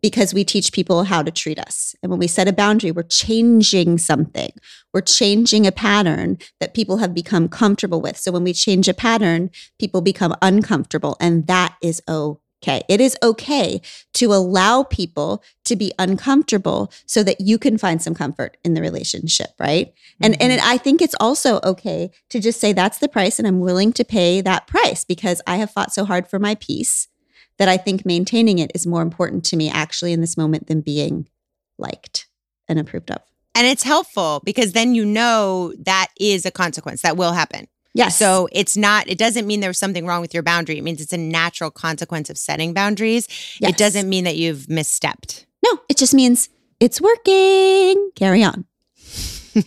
[SPEAKER 3] because we teach people how to treat us. And when we set a boundary, we're changing something. We're changing a pattern that people have become comfortable with. So when we change a pattern, people become uncomfortable and that is okay. It is okay to allow people to be uncomfortable so that you can find some comfort in the relationship, right? And and mm-hmm. it, I think it's also okay to just say that's the price and I'm willing to pay that price because I have fought so hard for my peace that I think maintaining it is more important to me actually in this moment than being liked and approved of.
[SPEAKER 4] and it's helpful because then you know that is a consequence that will happen.
[SPEAKER 3] Yes.
[SPEAKER 4] So it's not, it doesn't mean there's something wrong with your boundary. It means it's a natural consequence of setting boundaries.
[SPEAKER 3] Yes.
[SPEAKER 4] It doesn't mean that you've misstepped.
[SPEAKER 3] No, it just means it's working. Carry on. *laughs*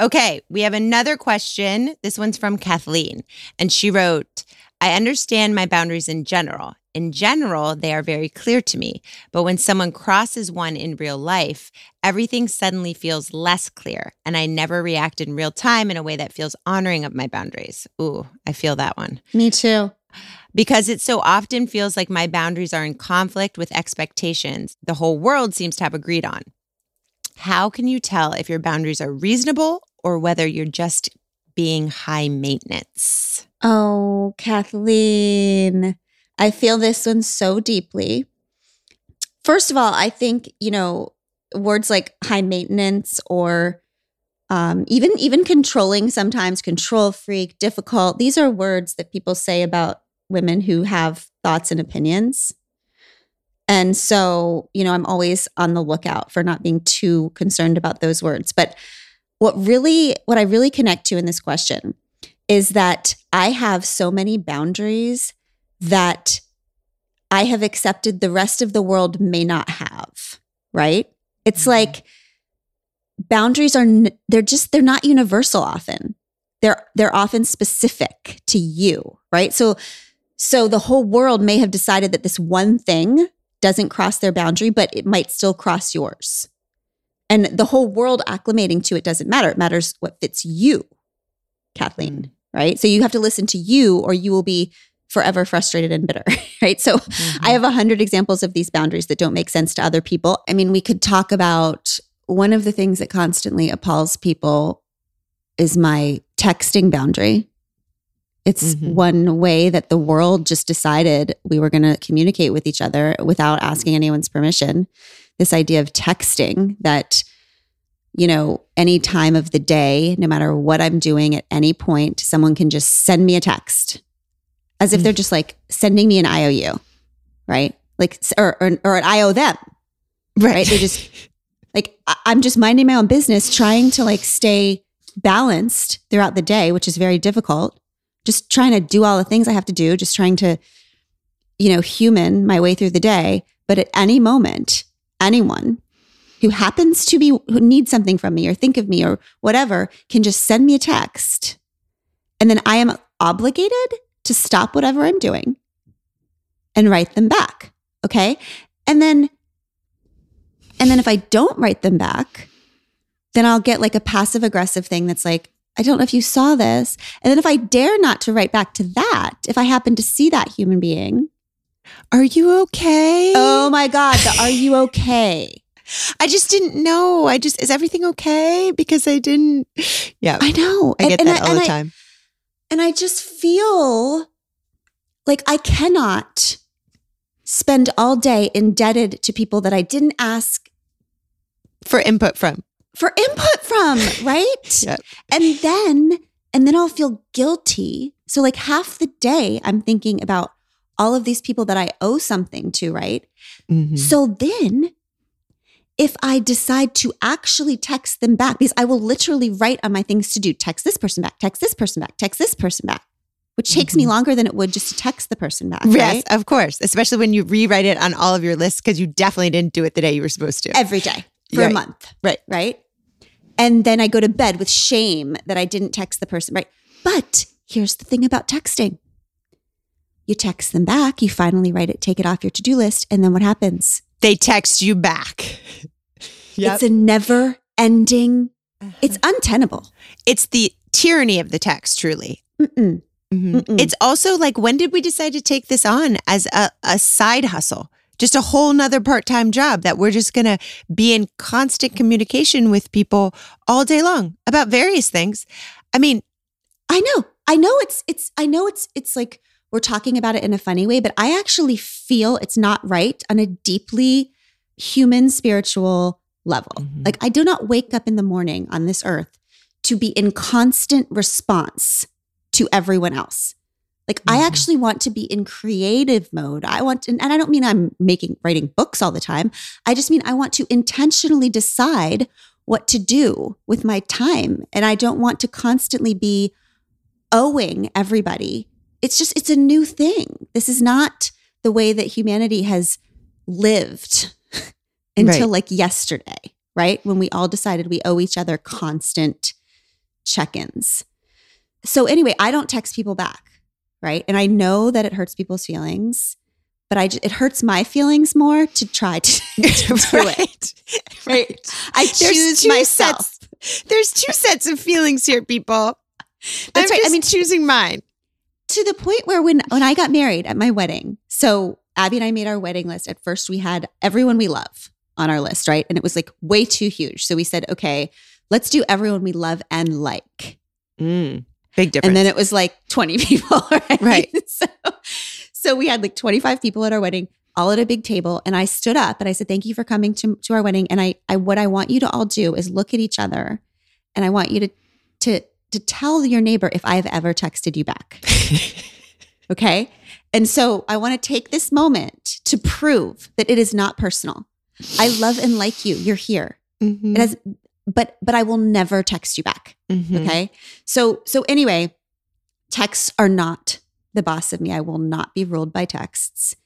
[SPEAKER 4] Okay, we have another question. This one's from Kathleen. And she wrote, I understand my boundaries in general. In general, they are very clear to me. But when someone crosses one in real life, everything suddenly feels less clear. And I never react in real time in a way that feels honoring of my boundaries. Ooh, I feel that one.
[SPEAKER 3] Me too.
[SPEAKER 4] Because it so often feels like my boundaries are in conflict with expectations the whole world seems to have agreed on. How can you tell if your boundaries are reasonable or whether you're just being high maintenance?
[SPEAKER 3] Oh, Kathleen, I feel this one so deeply. First of all, I think, you know, words like high maintenance or um, even even controlling sometimes control freak difficult these are words that people say about women who have thoughts and opinions and so you know i'm always on the lookout for not being too concerned about those words but what really what i really connect to in this question is that I have so many boundaries that I have accepted the rest of the world may not have, right? It's
[SPEAKER 4] Mhm.
[SPEAKER 3] like boundaries are they're just they're not universal often. They're they're often specific to you, right? So so the whole world may have decided that this one thing doesn't cross their boundary, but it might still cross yours. And the whole world acclimating to it doesn't matter. It matters what fits you, Kathleen, right? So you have to listen to you or you will be forever frustrated and bitter, *laughs* right? So I have a hundred examples of these boundaries that don't make sense to other people. I mean, we could talk about one of the things that constantly appalls people is my texting boundary. It's
[SPEAKER 4] Mhm.
[SPEAKER 3] one way that the world just decided we were going to communicate with each other without asking anyone's permission. This idea of texting that, you know, any time of the day, no matter what I'm doing at any point, someone can just send me a text as if mm. they're just like sending me an IOU, right? Like, or, or, or an IO them, right? They just, like, I- I'm just minding my own business, trying to like stay balanced throughout the day, which is very difficult. Just trying to do all the things I have to do, just trying to, you know, human my way through the day. But at any moment, anyone who happens to be, who needs something from me or think of me or whatever can just send me a text. And then I am obligated to stop whatever I'm doing and write them back. Okay. And then, and then if I don't write them back, then I'll get like a passive aggressive thing that's like, I don't know if you saw this. And then if I dare not to write back to that, if I happen to see that human being,
[SPEAKER 4] Are you okay?
[SPEAKER 3] oh my God, the are you okay?
[SPEAKER 4] I just didn't know. I just is everything okay? Because I didn't. Yeah,
[SPEAKER 3] I know.
[SPEAKER 4] I get
[SPEAKER 3] and,
[SPEAKER 4] that
[SPEAKER 3] and
[SPEAKER 4] all the
[SPEAKER 3] I-
[SPEAKER 4] time.
[SPEAKER 3] And I just feel like I cannot spend all day indebted to people that I didn't ask
[SPEAKER 4] For input from
[SPEAKER 3] for input from, *laughs* right?
[SPEAKER 4] Yep.
[SPEAKER 3] And then and then I'll feel guilty. So like half the day I'm thinking about all of these people that I owe something to, right?
[SPEAKER 4] Mhm.
[SPEAKER 3] So then if I decide to actually text them back, because I will literally write on my things to do, text this person back, text this person back, text this person back, which takes me mm-hmm. longer than it would just to text the person back.
[SPEAKER 4] Yes,
[SPEAKER 3] Right?
[SPEAKER 4] of course. Especially when you rewrite it on all of your lists because you definitely didn't do it the day you were supposed to.
[SPEAKER 3] Every day for
[SPEAKER 4] Right.
[SPEAKER 3] a month.
[SPEAKER 4] Right.
[SPEAKER 3] Right. And then I go to bed with shame that I didn't text the person. Right. But here's the thing about texting. You text them back, you finally write it, take it off your to-do list, and then what happens?
[SPEAKER 4] They text you back. *laughs* Yep.
[SPEAKER 3] It's a never ending, it's untenable.
[SPEAKER 4] It's the tyranny of the text, truly.
[SPEAKER 3] Mm-mm.
[SPEAKER 4] Mhm.
[SPEAKER 3] Mm-mm.
[SPEAKER 4] It's also like, when did we decide to take this on as a, a side hustle? Just a whole nother part time job that we're just going to be in constant communication with people all day long about various things. I mean,
[SPEAKER 3] I know. I know it's it's I know it's it's like we're talking about it in a funny way, but I actually feel it's not right on a deeply human spiritual level.
[SPEAKER 4] Mhm.
[SPEAKER 3] Like I do not wake up in the morning on this earth to be in constant response to everyone else. Like I
[SPEAKER 4] Mhm.
[SPEAKER 3] actually want to be in creative mode. I want and, and I don't mean I'm making writing books all the time. I just mean I want to intentionally decide what to do with my time and I don't want to constantly be owing everybody. It's just, it's a new thing. This is not the way that humanity has lived *laughs* until
[SPEAKER 4] Right.
[SPEAKER 3] like yesterday, right? When we all decided we owe each other constant check ins. So, anyway, I don't text people back, right? And I know that it hurts people's feelings, but I, ju- it hurts my feelings more to try to, *laughs* to do *laughs* it.
[SPEAKER 4] right. right.
[SPEAKER 3] I
[SPEAKER 4] There's
[SPEAKER 3] choose
[SPEAKER 4] two
[SPEAKER 3] myself.
[SPEAKER 4] Sets, there's two sets of feelings here, people.
[SPEAKER 3] That's
[SPEAKER 4] I'm
[SPEAKER 3] right. I mean,
[SPEAKER 4] choosing mine.
[SPEAKER 3] To the point where when when I got married at my wedding, so Abby and I made our wedding list. At first, we had everyone we love on our list, right? And it was like way too huge. So we said, okay, let's do everyone we love and like.
[SPEAKER 4] Mm, big difference.
[SPEAKER 3] And then it was like 20 *laughs* people, right?
[SPEAKER 4] Right. *laughs*
[SPEAKER 3] So, so we had like 25 people at our wedding, all at a big table. And I stood up and I said, thank you for coming to, to our wedding. And I, I, what I want you to all do is look at each other and I want you to, to, to tell your neighbor if I've ever texted you back. *laughs* Okay. And so I want to take this moment to prove that it is not personal. I love and like you. You're here.
[SPEAKER 4] Mhm,
[SPEAKER 3] It has, but, but I will never text you back.
[SPEAKER 4] mhm.
[SPEAKER 3] Okay. So, so anyway, texts are not the boss of me. I will not be ruled by texts.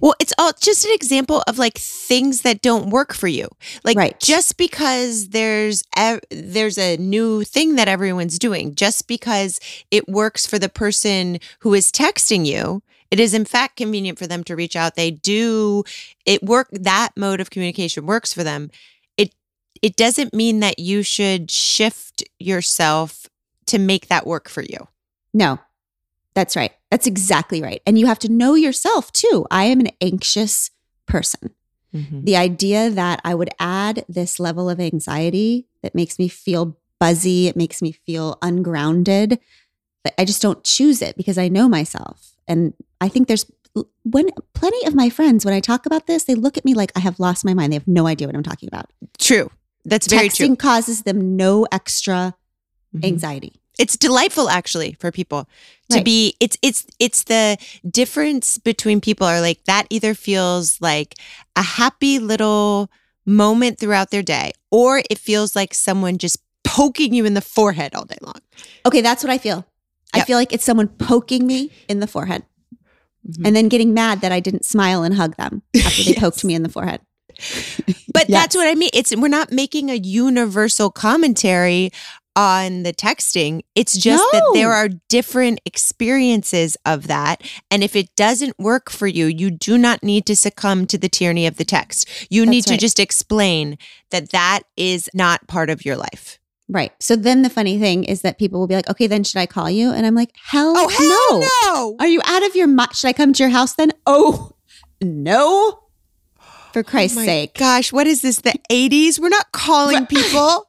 [SPEAKER 4] Well, it's all just an example of like things that don't work for you. Like
[SPEAKER 3] Right.
[SPEAKER 4] just because there's ev- there's a new thing that everyone's doing, just because it works for the person who is texting you, it is in fact convenient for them to reach out. They do it work that mode of communication works for them. It it doesn't mean that you should shift yourself to make that work for you.
[SPEAKER 3] No, that's right. That's exactly right. And you have to know yourself too. I am an anxious person. the idea that I would add this level of anxiety that makes me feel buzzy, it makes me feel ungrounded, but I just don't choose it because I know myself. And I think there's when plenty of my friends, when I talk about this, they look at me like I have lost my mind. They have no idea what I'm talking about.
[SPEAKER 4] True. That's very true.
[SPEAKER 3] Texting
[SPEAKER 4] true.
[SPEAKER 3] causes them no extra
[SPEAKER 4] Mhm.
[SPEAKER 3] anxiety.
[SPEAKER 4] it's delightful actually for people to
[SPEAKER 3] Right.
[SPEAKER 4] be it's it's it's the difference between people are like that either feels like a happy little moment throughout their day or it feels like someone just poking you in the forehead all day long
[SPEAKER 3] Okay, that's what I feel. I feel like it's someone poking me in the forehead
[SPEAKER 4] Mhm.
[SPEAKER 3] and then getting mad that I didn't smile and hug them *laughs* after they
[SPEAKER 4] Yes.
[SPEAKER 3] poked me in the forehead.
[SPEAKER 4] but that's what i mean it's we're not making a universal commentary on the texting it's just that there are different experiences of that and if it doesn't work for you you do not need to succumb to the tyranny of the text you
[SPEAKER 3] That's
[SPEAKER 4] need to
[SPEAKER 3] right.
[SPEAKER 4] just explain that that is not part of your life
[SPEAKER 3] Right. So then the funny thing is that people will be like, okay, then should I call you? And I'm like, hell,
[SPEAKER 4] oh hell
[SPEAKER 3] no.
[SPEAKER 4] no
[SPEAKER 3] Are you out of your mind? Should I come to your house then? Oh, no. For oh Christ's
[SPEAKER 4] Oh
[SPEAKER 3] sake.
[SPEAKER 4] Gosh, what is this? The 80s? We're not calling people.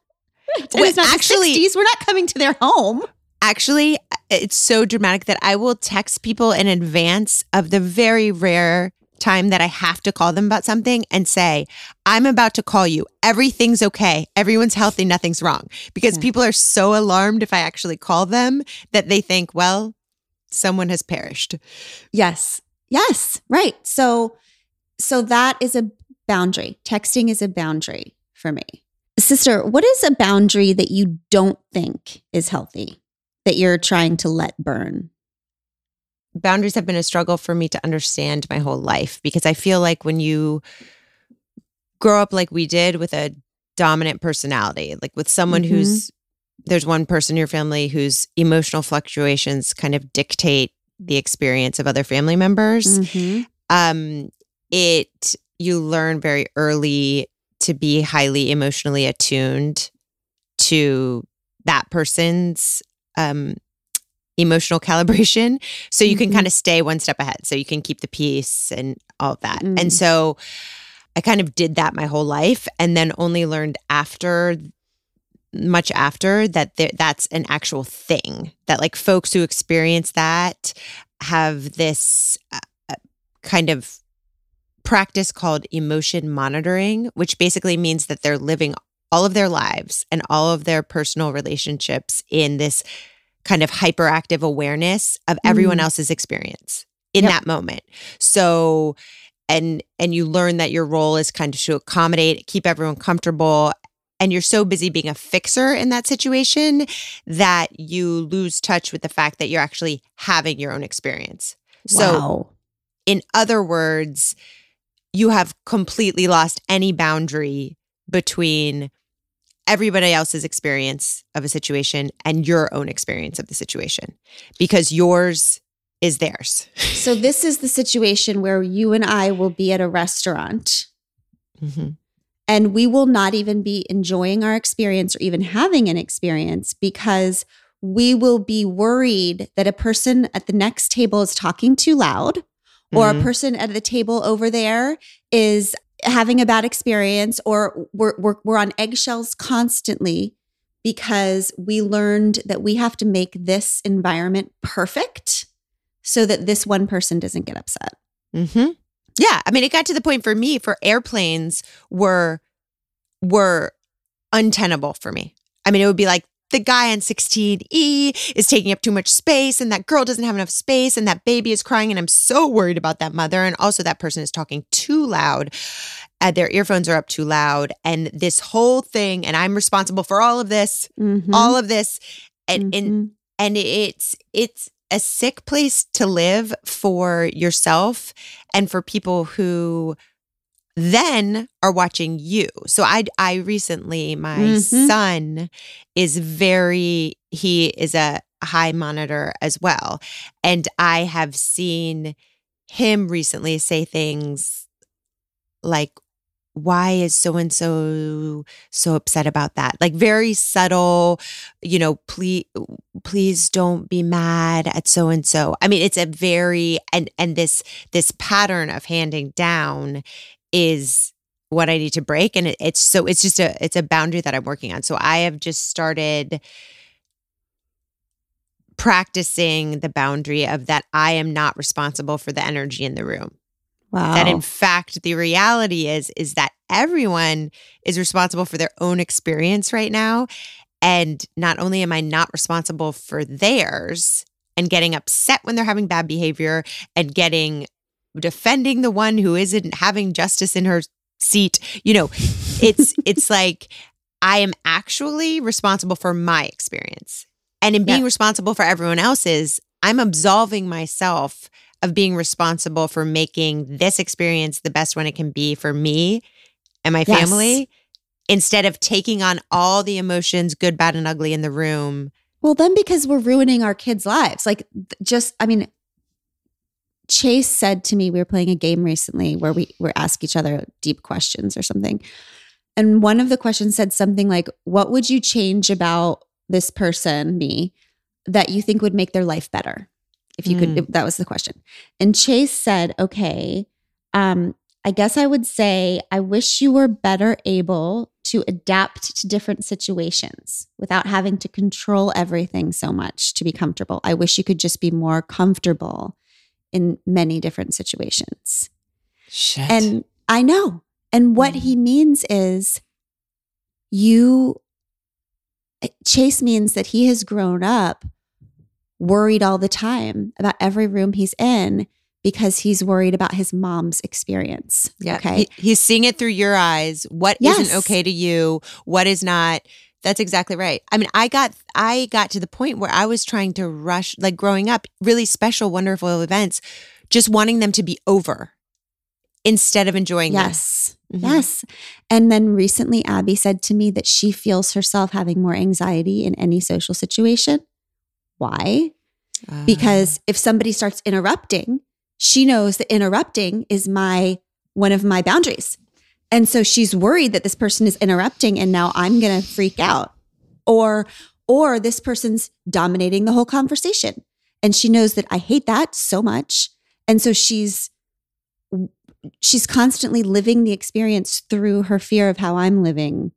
[SPEAKER 3] Not
[SPEAKER 4] actually-
[SPEAKER 3] the 60s. We're not coming to their home.
[SPEAKER 4] Actually, it's so dramatic that I will text people in advance of the very rare time that I have to call them about something and say, I'm about to call you. Everything's okay. Everyone's healthy. Nothing's wrong. Because
[SPEAKER 3] Yeah.
[SPEAKER 4] people are so alarmed if I actually call them that they think, well, someone has perished.
[SPEAKER 3] Yes. Yes. Right. So so that is a boundary. Texting is a boundary for me. Sister, what is a boundary that you don't think is healthy that you're trying to let burn?
[SPEAKER 4] boundaries have been a struggle for me to understand my whole life because I feel like when you grow up like we did with a dominant personality, like with someone
[SPEAKER 3] Mhm.
[SPEAKER 4] who's there's one person in your family whose emotional fluctuations kind of dictate the experience of other family members.
[SPEAKER 3] Mhm.
[SPEAKER 4] Um it you learn very early to be highly emotionally attuned to that person's um emotional calibration so you can
[SPEAKER 3] Mhm.
[SPEAKER 4] kind of stay one step ahead so you can keep the peace and all of that
[SPEAKER 3] Mm.
[SPEAKER 4] and so i kind of did that my whole life and then only learned after much after that there, that's an actual thing that like folks who experience that have this uh, uh, kind of practice called emotion monitoring which basically means that they're living all of their lives and all of their personal relationships in this kind of hyperactive awareness of everyone
[SPEAKER 3] Mm.
[SPEAKER 4] else's experience in
[SPEAKER 3] Yep.
[SPEAKER 4] that moment. So and and you learn that your role is kind of to accommodate, keep everyone comfortable and you're so busy being a fixer in that situation that you lose touch with the fact that you're actually having your own experience. So in other words, you have completely lost any boundary between everybody else's experience of a situation and your own experience of the situation because yours is theirs.
[SPEAKER 3] So this is the situation where you and I will be at a restaurant
[SPEAKER 4] Mhm.
[SPEAKER 3] and we will not even be enjoying our experience or even having an experience because we will be worried that a person at the next table is talking too loud or a
[SPEAKER 4] Mhm.
[SPEAKER 3] person at the table over there is having a bad experience or we're, we're, we're on eggshells constantly because we learned that we have to make this environment perfect so that this one person doesn't get upset.
[SPEAKER 4] Mm-hmm. Yeah, I mean, it got to the point for me for airplanes were were untenable for me. I mean, it would be like the guy on 16E is taking up too much space, and that girl doesn't have enough space, and that baby is crying, and I'm so worried about that mother, and also that person is talking too loud. Uh, their earphones are up too loud, and this whole thing, and I'm responsible for all of this,
[SPEAKER 3] Mhm.
[SPEAKER 4] all of this, and and
[SPEAKER 3] Mhm.
[SPEAKER 4] and it's it's a sick place to live for yourself and for people who then are watching you. So I I recently my
[SPEAKER 3] Mhm.
[SPEAKER 4] son is very he is a high monitor as well and I have seen him recently say things like why is so and so so upset about that like very subtle you know please please don't be mad at so and so i mean it's a very and and this this pattern of handing down is what i need to break and it, it's so it's just a it's a boundary that i'm working on so i have just started practicing the boundary of that i am not responsible for the energy in the room
[SPEAKER 3] Wow.
[SPEAKER 4] that in fact the reality is is that everyone is responsible for their own experience right now and not only am i not responsible for theirs and getting upset when they're having bad behavior and getting defending the one who isn't having justice in her seat you know it's *laughs* it's like i am actually responsible for my experience and in being
[SPEAKER 3] Yeah.
[SPEAKER 4] responsible for everyone else's i'm absolving myself of being responsible for making this experience the best one it can be for me and my
[SPEAKER 3] Yes.
[SPEAKER 4] family instead of taking on all the emotions good bad and ugly in the room
[SPEAKER 3] Well, then because we're ruining our kids' lives. Like, just, I mean, Chase said to me, we were playing a game recently where we were ask each other deep questions or something. And one of the questions said something like, What would you change about this person, me, that you think would make their life better? If you could,
[SPEAKER 4] Mm.
[SPEAKER 3] if that was the question. And Chase said, Okay, um, I guess I would say, I wish you were better able to adapt to different situations without having to control everything so much to be comfortable. I wish you could just be more comfortable in many different situations.
[SPEAKER 4] Shit.
[SPEAKER 3] And I know. And what
[SPEAKER 4] Mm.
[SPEAKER 3] he means is you, Chase means that he has grown up worried all the time about every room he's in because he's worried about his mom's experience.
[SPEAKER 4] yeah.
[SPEAKER 3] Okay.
[SPEAKER 4] He- he's seeing it through your eyes. What
[SPEAKER 3] Yes.
[SPEAKER 4] not okay to you? What is not? That's exactly right. I mean, I got I got to the point where I was trying to rush like growing up, really special, wonderful events, just wanting them to be over instead of enjoying
[SPEAKER 3] yes.
[SPEAKER 4] them. Mhm.
[SPEAKER 3] Yes. And then recently, Abby said to me that she feels herself having more anxiety in any social situation. Why?
[SPEAKER 4] Uh,
[SPEAKER 3] because if somebody starts interrupting, she knows that interrupting is my one of my boundaries. And so she's worried that this person is interrupting and now I'm going to freak out. Or or this person's dominating the whole conversation. And she knows that I hate that so much. And so she's she's constantly living the experience through her fear of how I'm living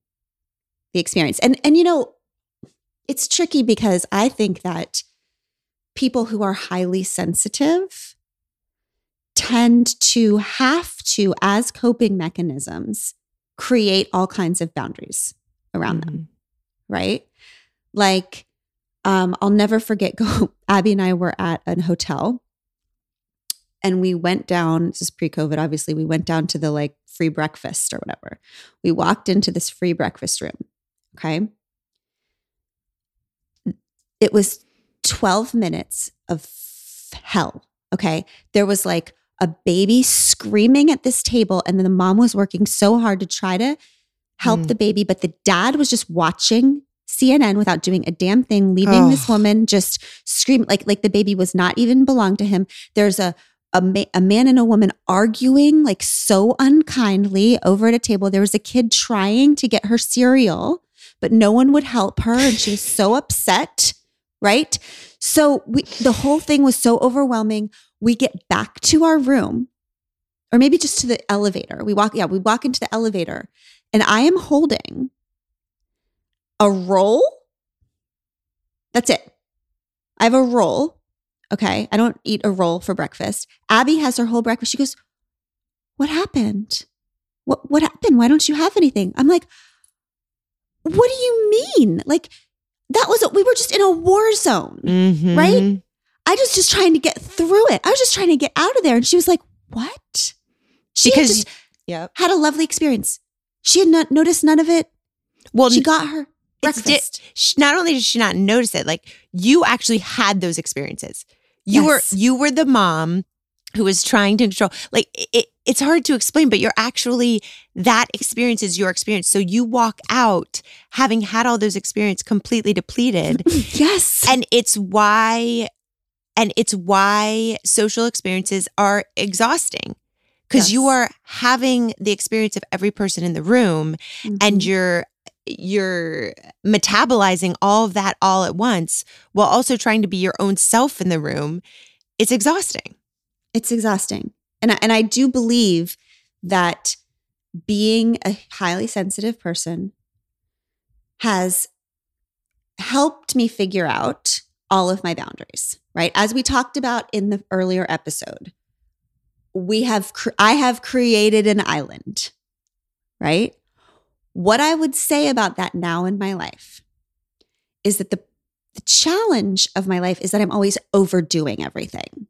[SPEAKER 3] the experience. And and you know, it's tricky because I think that people who are highly sensitive tend to have to, as coping mechanisms, create all kinds of boundaries around them,
[SPEAKER 4] mhm.
[SPEAKER 3] right? Like, um, I'll never forget. *laughs* Go, Abby and I were at an hotel, and we went down. This is pre-COVID, obviously. We went down to the like free breakfast or whatever. We walked into this free breakfast room. Okay, it was 12 minutes of hell. Okay. There was like a baby screaming at this table, and then the mom was working so hard to try to help
[SPEAKER 4] Mm.
[SPEAKER 3] the baby, but the dad was just watching CNN without doing a damn thing, leaving this
[SPEAKER 4] Oh.
[SPEAKER 3] woman just scream like like the baby was not even belong to him. There's a a, ma- a man and a woman arguing like so unkindly over at a table. There was a kid trying to get her cereal, but no one would help her, and she was so upset. Right. So we the whole thing was so overwhelming. We get back to our room, or maybe just to the elevator. We walk, yeah, we walk into the elevator, and I am holding a roll. That's it. I have a roll. Okay. I don't eat a roll for breakfast. Abby has her whole breakfast. She goes, What happened? What what happened? Why don't you have anything? I'm like, what do you mean? Like that was we were just in a war zone.
[SPEAKER 4] Mhm.
[SPEAKER 3] Right? I was just trying to get through it. I was just trying to get out of there. And she was like, What? She had just
[SPEAKER 4] yep.
[SPEAKER 3] had a lovely experience. She had not noticed none of it.
[SPEAKER 4] Well,
[SPEAKER 3] She got her breakfast.
[SPEAKER 4] not only did she not notice it, like you actually had those experiences. You
[SPEAKER 3] Yes.
[SPEAKER 4] were you were the mom who was trying to control. Like it, it, it's hard to explain, but you're actually that experience is your experience. So you walk out having had all those experiences completely depleted, *laughs*
[SPEAKER 3] yes.
[SPEAKER 4] and it's why, and it's why social experiences are exhausting. Because you are having the experience of every person in the room, and
[SPEAKER 3] Mhm.
[SPEAKER 4] you're you're metabolizing all of that all at once while also trying to be your own self in the room it's exhausting
[SPEAKER 3] it's exhausting. And I, and I do believe that being a highly sensitive person has helped me figure out all of my boundaries, right? As we talked about in the earlier episode, we have cr- I have created an island, right? What I would say about that now in my life is that the the challenge of my life is that I'm always overdoing everything.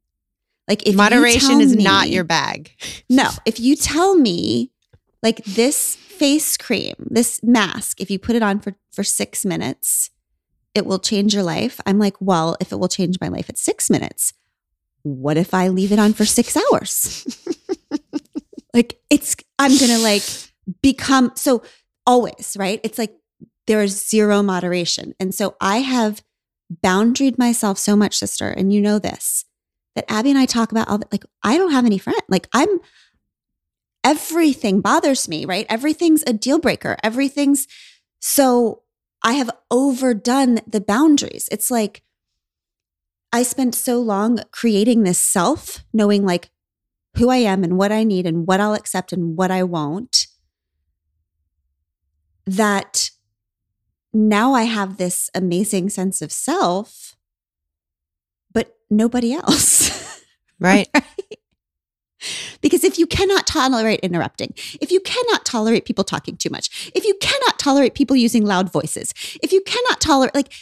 [SPEAKER 3] Like if
[SPEAKER 4] moderation is not your bag *laughs*
[SPEAKER 3] no, if you tell me like this face cream, this mask, if you put it on for for 6 minutes, it will change your life. I'm like, well, if it will change my life at 6 minutes, what if I leave it on for 6 hours? *laughs* like it's I'm going to like become so always, right? It's like there is zero moderation. And so I have boundaried myself so much, sister, and you know this that Abby and I talk about all the, like I don't have any friend. Like I'm everything bothers me, right? Everything's a deal breaker. Everything's so I have overdone the boundaries. It's like I spent so long creating this self, knowing like who I am and what I need and what I'll accept and what I won't, that now I have this amazing sense of self, but nobody else. *laughs*
[SPEAKER 4] Right.
[SPEAKER 3] Because if you cannot tolerate interrupting, if you cannot tolerate people talking too much, if you cannot tolerate people using loud voices, if you cannot tolerate, like,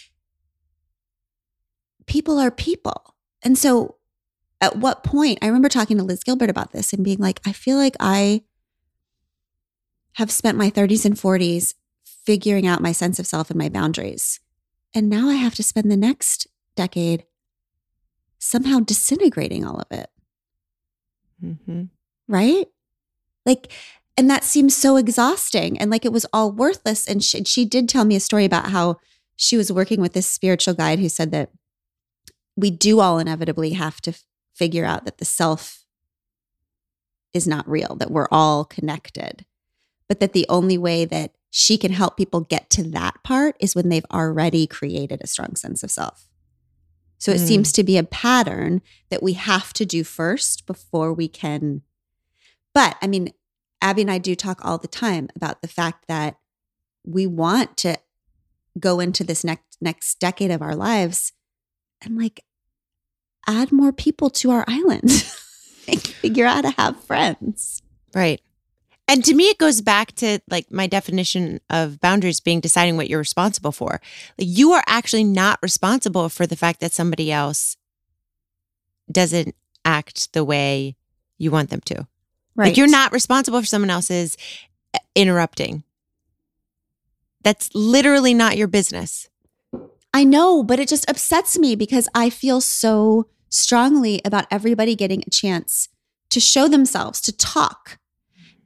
[SPEAKER 3] people are people. And so, at what point, I remember talking to Liz Gilbert about this and being like, I feel like I have spent my 30s and 40s figuring out my sense of self and my boundaries. And now I have to spend the next decade somehow disintegrating all of it
[SPEAKER 4] hmm
[SPEAKER 3] right? Like, and that seems so exhausting and like it was all worthless. And she, she did tell me a story about how she was working with this spiritual guide who said that we do all inevitably have to f- figure out that the self is not real, that we're all connected, but that the only way that she can help people get to that part is when they've already created a strong sense of self. So it
[SPEAKER 4] Mm.
[SPEAKER 3] seems to be a pattern that we have to do first before we can. But I mean, Abby and I do talk all the time about the fact that we want to go into this next next decade of our lives and like add more people to our island. *laughs* like figure out how to have friends.
[SPEAKER 4] Right. And to me, it goes back to like my definition of boundaries being deciding what you're responsible for. Like you are actually not responsible for the fact that somebody else doesn't act the way you want them to. Right. Like you're not responsible for someone else's uh, interrupting. That's literally not your business.
[SPEAKER 3] I know, but it just upsets me because I feel so strongly about everybody getting a chance to show themselves, to talk.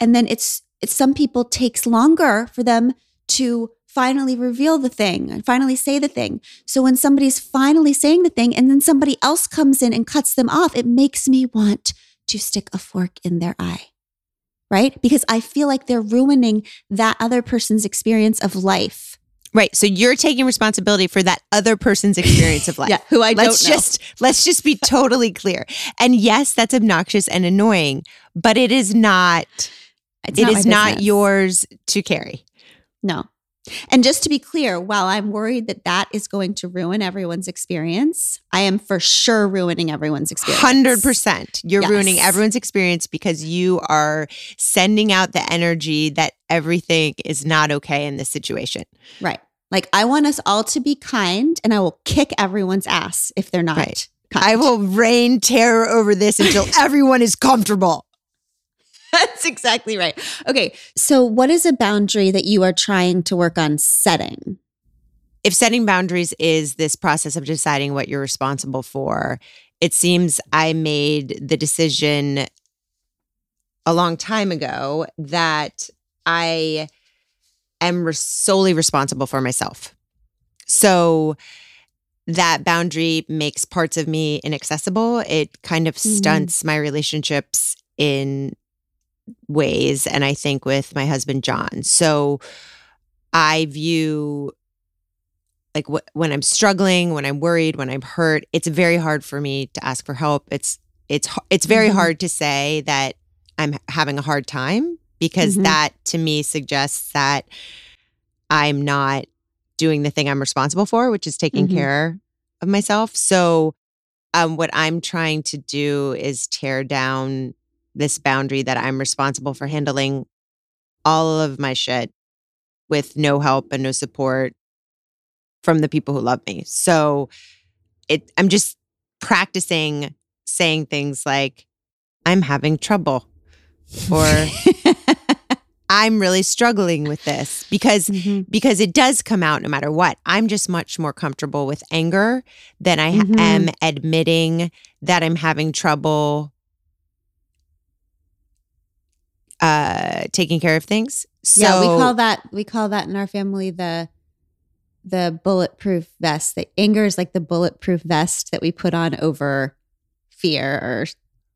[SPEAKER 3] And then it's it's some people takes longer for them to finally reveal the thing and finally say the thing. So when somebody's finally saying the thing and then somebody else comes in and cuts them off, it makes me want to stick a fork in their eye. Right? Because I feel like they're ruining that other person's experience of life.
[SPEAKER 4] Right. So you're taking responsibility for that other person's experience of *laughs* life.
[SPEAKER 3] Yeah, who I
[SPEAKER 4] let's
[SPEAKER 3] don't know.
[SPEAKER 4] just let's just be totally clear. And yes, that's obnoxious and annoying, but it is not
[SPEAKER 3] It's
[SPEAKER 4] it
[SPEAKER 3] not
[SPEAKER 4] is not yours to carry.
[SPEAKER 3] No. And just to be clear, while I'm worried that that is going to ruin everyone's experience, I am for sure ruining everyone's experience.
[SPEAKER 4] Hundred percent. You're
[SPEAKER 3] Yes.
[SPEAKER 4] ruining everyone's experience because you are sending out the energy that everything is not okay in this situation.
[SPEAKER 3] Right. Like I want us all to be kind and I will kick everyone's ass if they're not
[SPEAKER 4] Right.
[SPEAKER 3] kind.
[SPEAKER 4] I will rain terror over this until *laughs* everyone is comfortable. *laughs*
[SPEAKER 3] That's exactly right. Okay. So what is a boundary that you are trying to work on setting?
[SPEAKER 4] if setting boundaries is this process of deciding what you're responsible for, it seems I made the decision a long time ago that I am res- solely responsible for myself. So that boundary makes parts of me inaccessible. It kind of
[SPEAKER 3] Mhm.
[SPEAKER 4] stunts my relationships in ways. And I think with my husband, John. So I view like wh- when I'm struggling, when I'm worried, when I'm hurt, it's very hard for me to ask for help. It's it's it's very
[SPEAKER 3] Mhm.
[SPEAKER 4] hard to say that I'm having a hard time because
[SPEAKER 3] Mhm.
[SPEAKER 4] that to me suggests that I'm not doing the thing I'm responsible for, which is taking
[SPEAKER 3] Mhm.
[SPEAKER 4] care of myself. So um what I'm trying to do is tear down this boundary that I'm responsible for handling all of my shit with no help and no support from the people who love me. So it I'm just practicing saying things like I'm having trouble or *laughs* I'm really struggling with this because
[SPEAKER 3] Mhm.
[SPEAKER 4] because it does come out no matter what. I'm just much more comfortable with anger than I
[SPEAKER 3] Mhm.
[SPEAKER 4] am admitting that I'm having trouble uh taking care of things. So
[SPEAKER 3] yeah, we call that we call that in our family the the bulletproof vest. The anger is like the bulletproof vest that we put on over fear or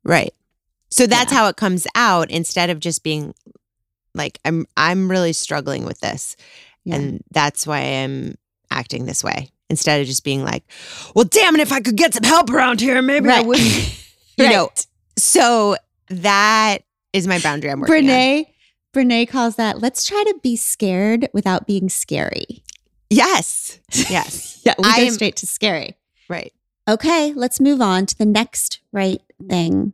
[SPEAKER 4] Right. So that's
[SPEAKER 3] Yeah.
[SPEAKER 4] how it comes out instead of just being like I'm I'm really struggling with this
[SPEAKER 3] yeah.
[SPEAKER 4] and that's why I'm acting this way instead of just being like, "Well, damn it if I could get some help around here, maybe I wouldn't." *laughs* You know. So that is my boundary I'm working on.
[SPEAKER 3] Brene, Brene calls that let's try to be scared without being scary.
[SPEAKER 4] Yes. *laughs* Yes.
[SPEAKER 3] Yeah, we
[SPEAKER 4] I
[SPEAKER 3] go
[SPEAKER 4] am-
[SPEAKER 3] straight to scary.
[SPEAKER 4] right.
[SPEAKER 3] Okay, let's move on to the next right thing.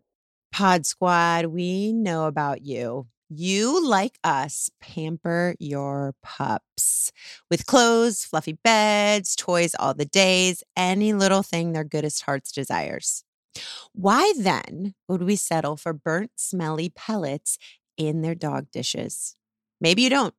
[SPEAKER 4] Pod Squad, we know about you. You, like us, pamper your pups with clothes, fluffy beds, toys all the days, any little thing their goodest hearts desires. Why then would we settle for burnt, smelly pellets in their dog dishes? Maybe you don't.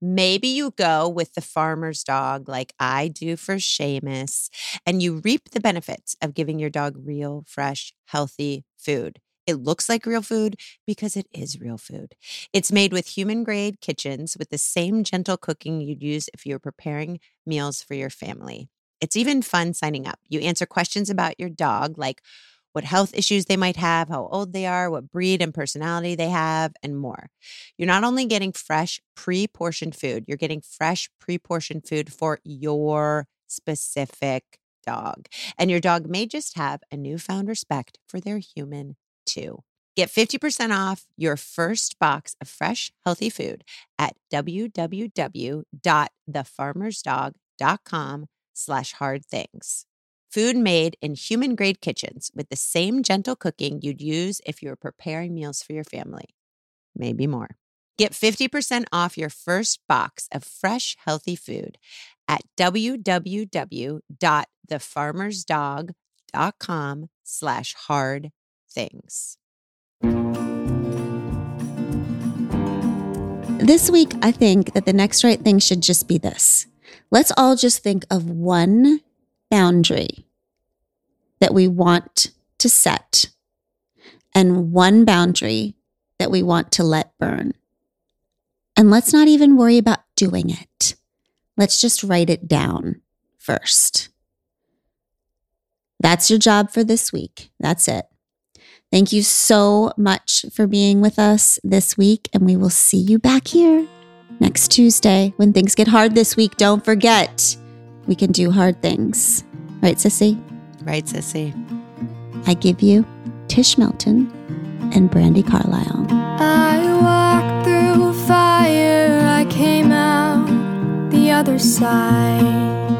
[SPEAKER 4] Maybe you go with the farmer's dog like I do for Seamus, and you reap the benefits of giving your dog real, fresh, healthy food. It looks like real food because it is real food. It's made with human grade kitchens with the same gentle cooking you'd use if you were preparing meals for your family. It's even fun signing up. You answer questions about your dog, like what health issues they might have, how old they are, what breed and personality they have, and more. You're not only getting fresh, pre portioned food, you're getting fresh, pre portioned food for your specific dog. And your dog may just have a newfound respect for their human too. Get 50% off your first box of fresh, healthy food at www.thefarmersdog.com slash hard things. Food made in human grade kitchens with the same gentle cooking you'd use if you were preparing meals for your family. Maybe more. Get 50% off your first box of fresh, healthy food at www.thefarmersdog.com slash hard things.
[SPEAKER 3] This week, I think that the next right thing should just be this. Let's all just think of one boundary that we want to set and one boundary that we want to let burn. And let's not even worry about doing it. Let's just write it down first. That's your job for this week. That's it. Thank you so much for being with us this week, and we will see you back here next Tuesday. When things get hard this week, don't forget we can do hard things. Right, Sissy?
[SPEAKER 4] Right, Sissy?
[SPEAKER 3] I give you Tish Melton and Brandi Carlile.
[SPEAKER 2] I walked through fire, I came out the other side.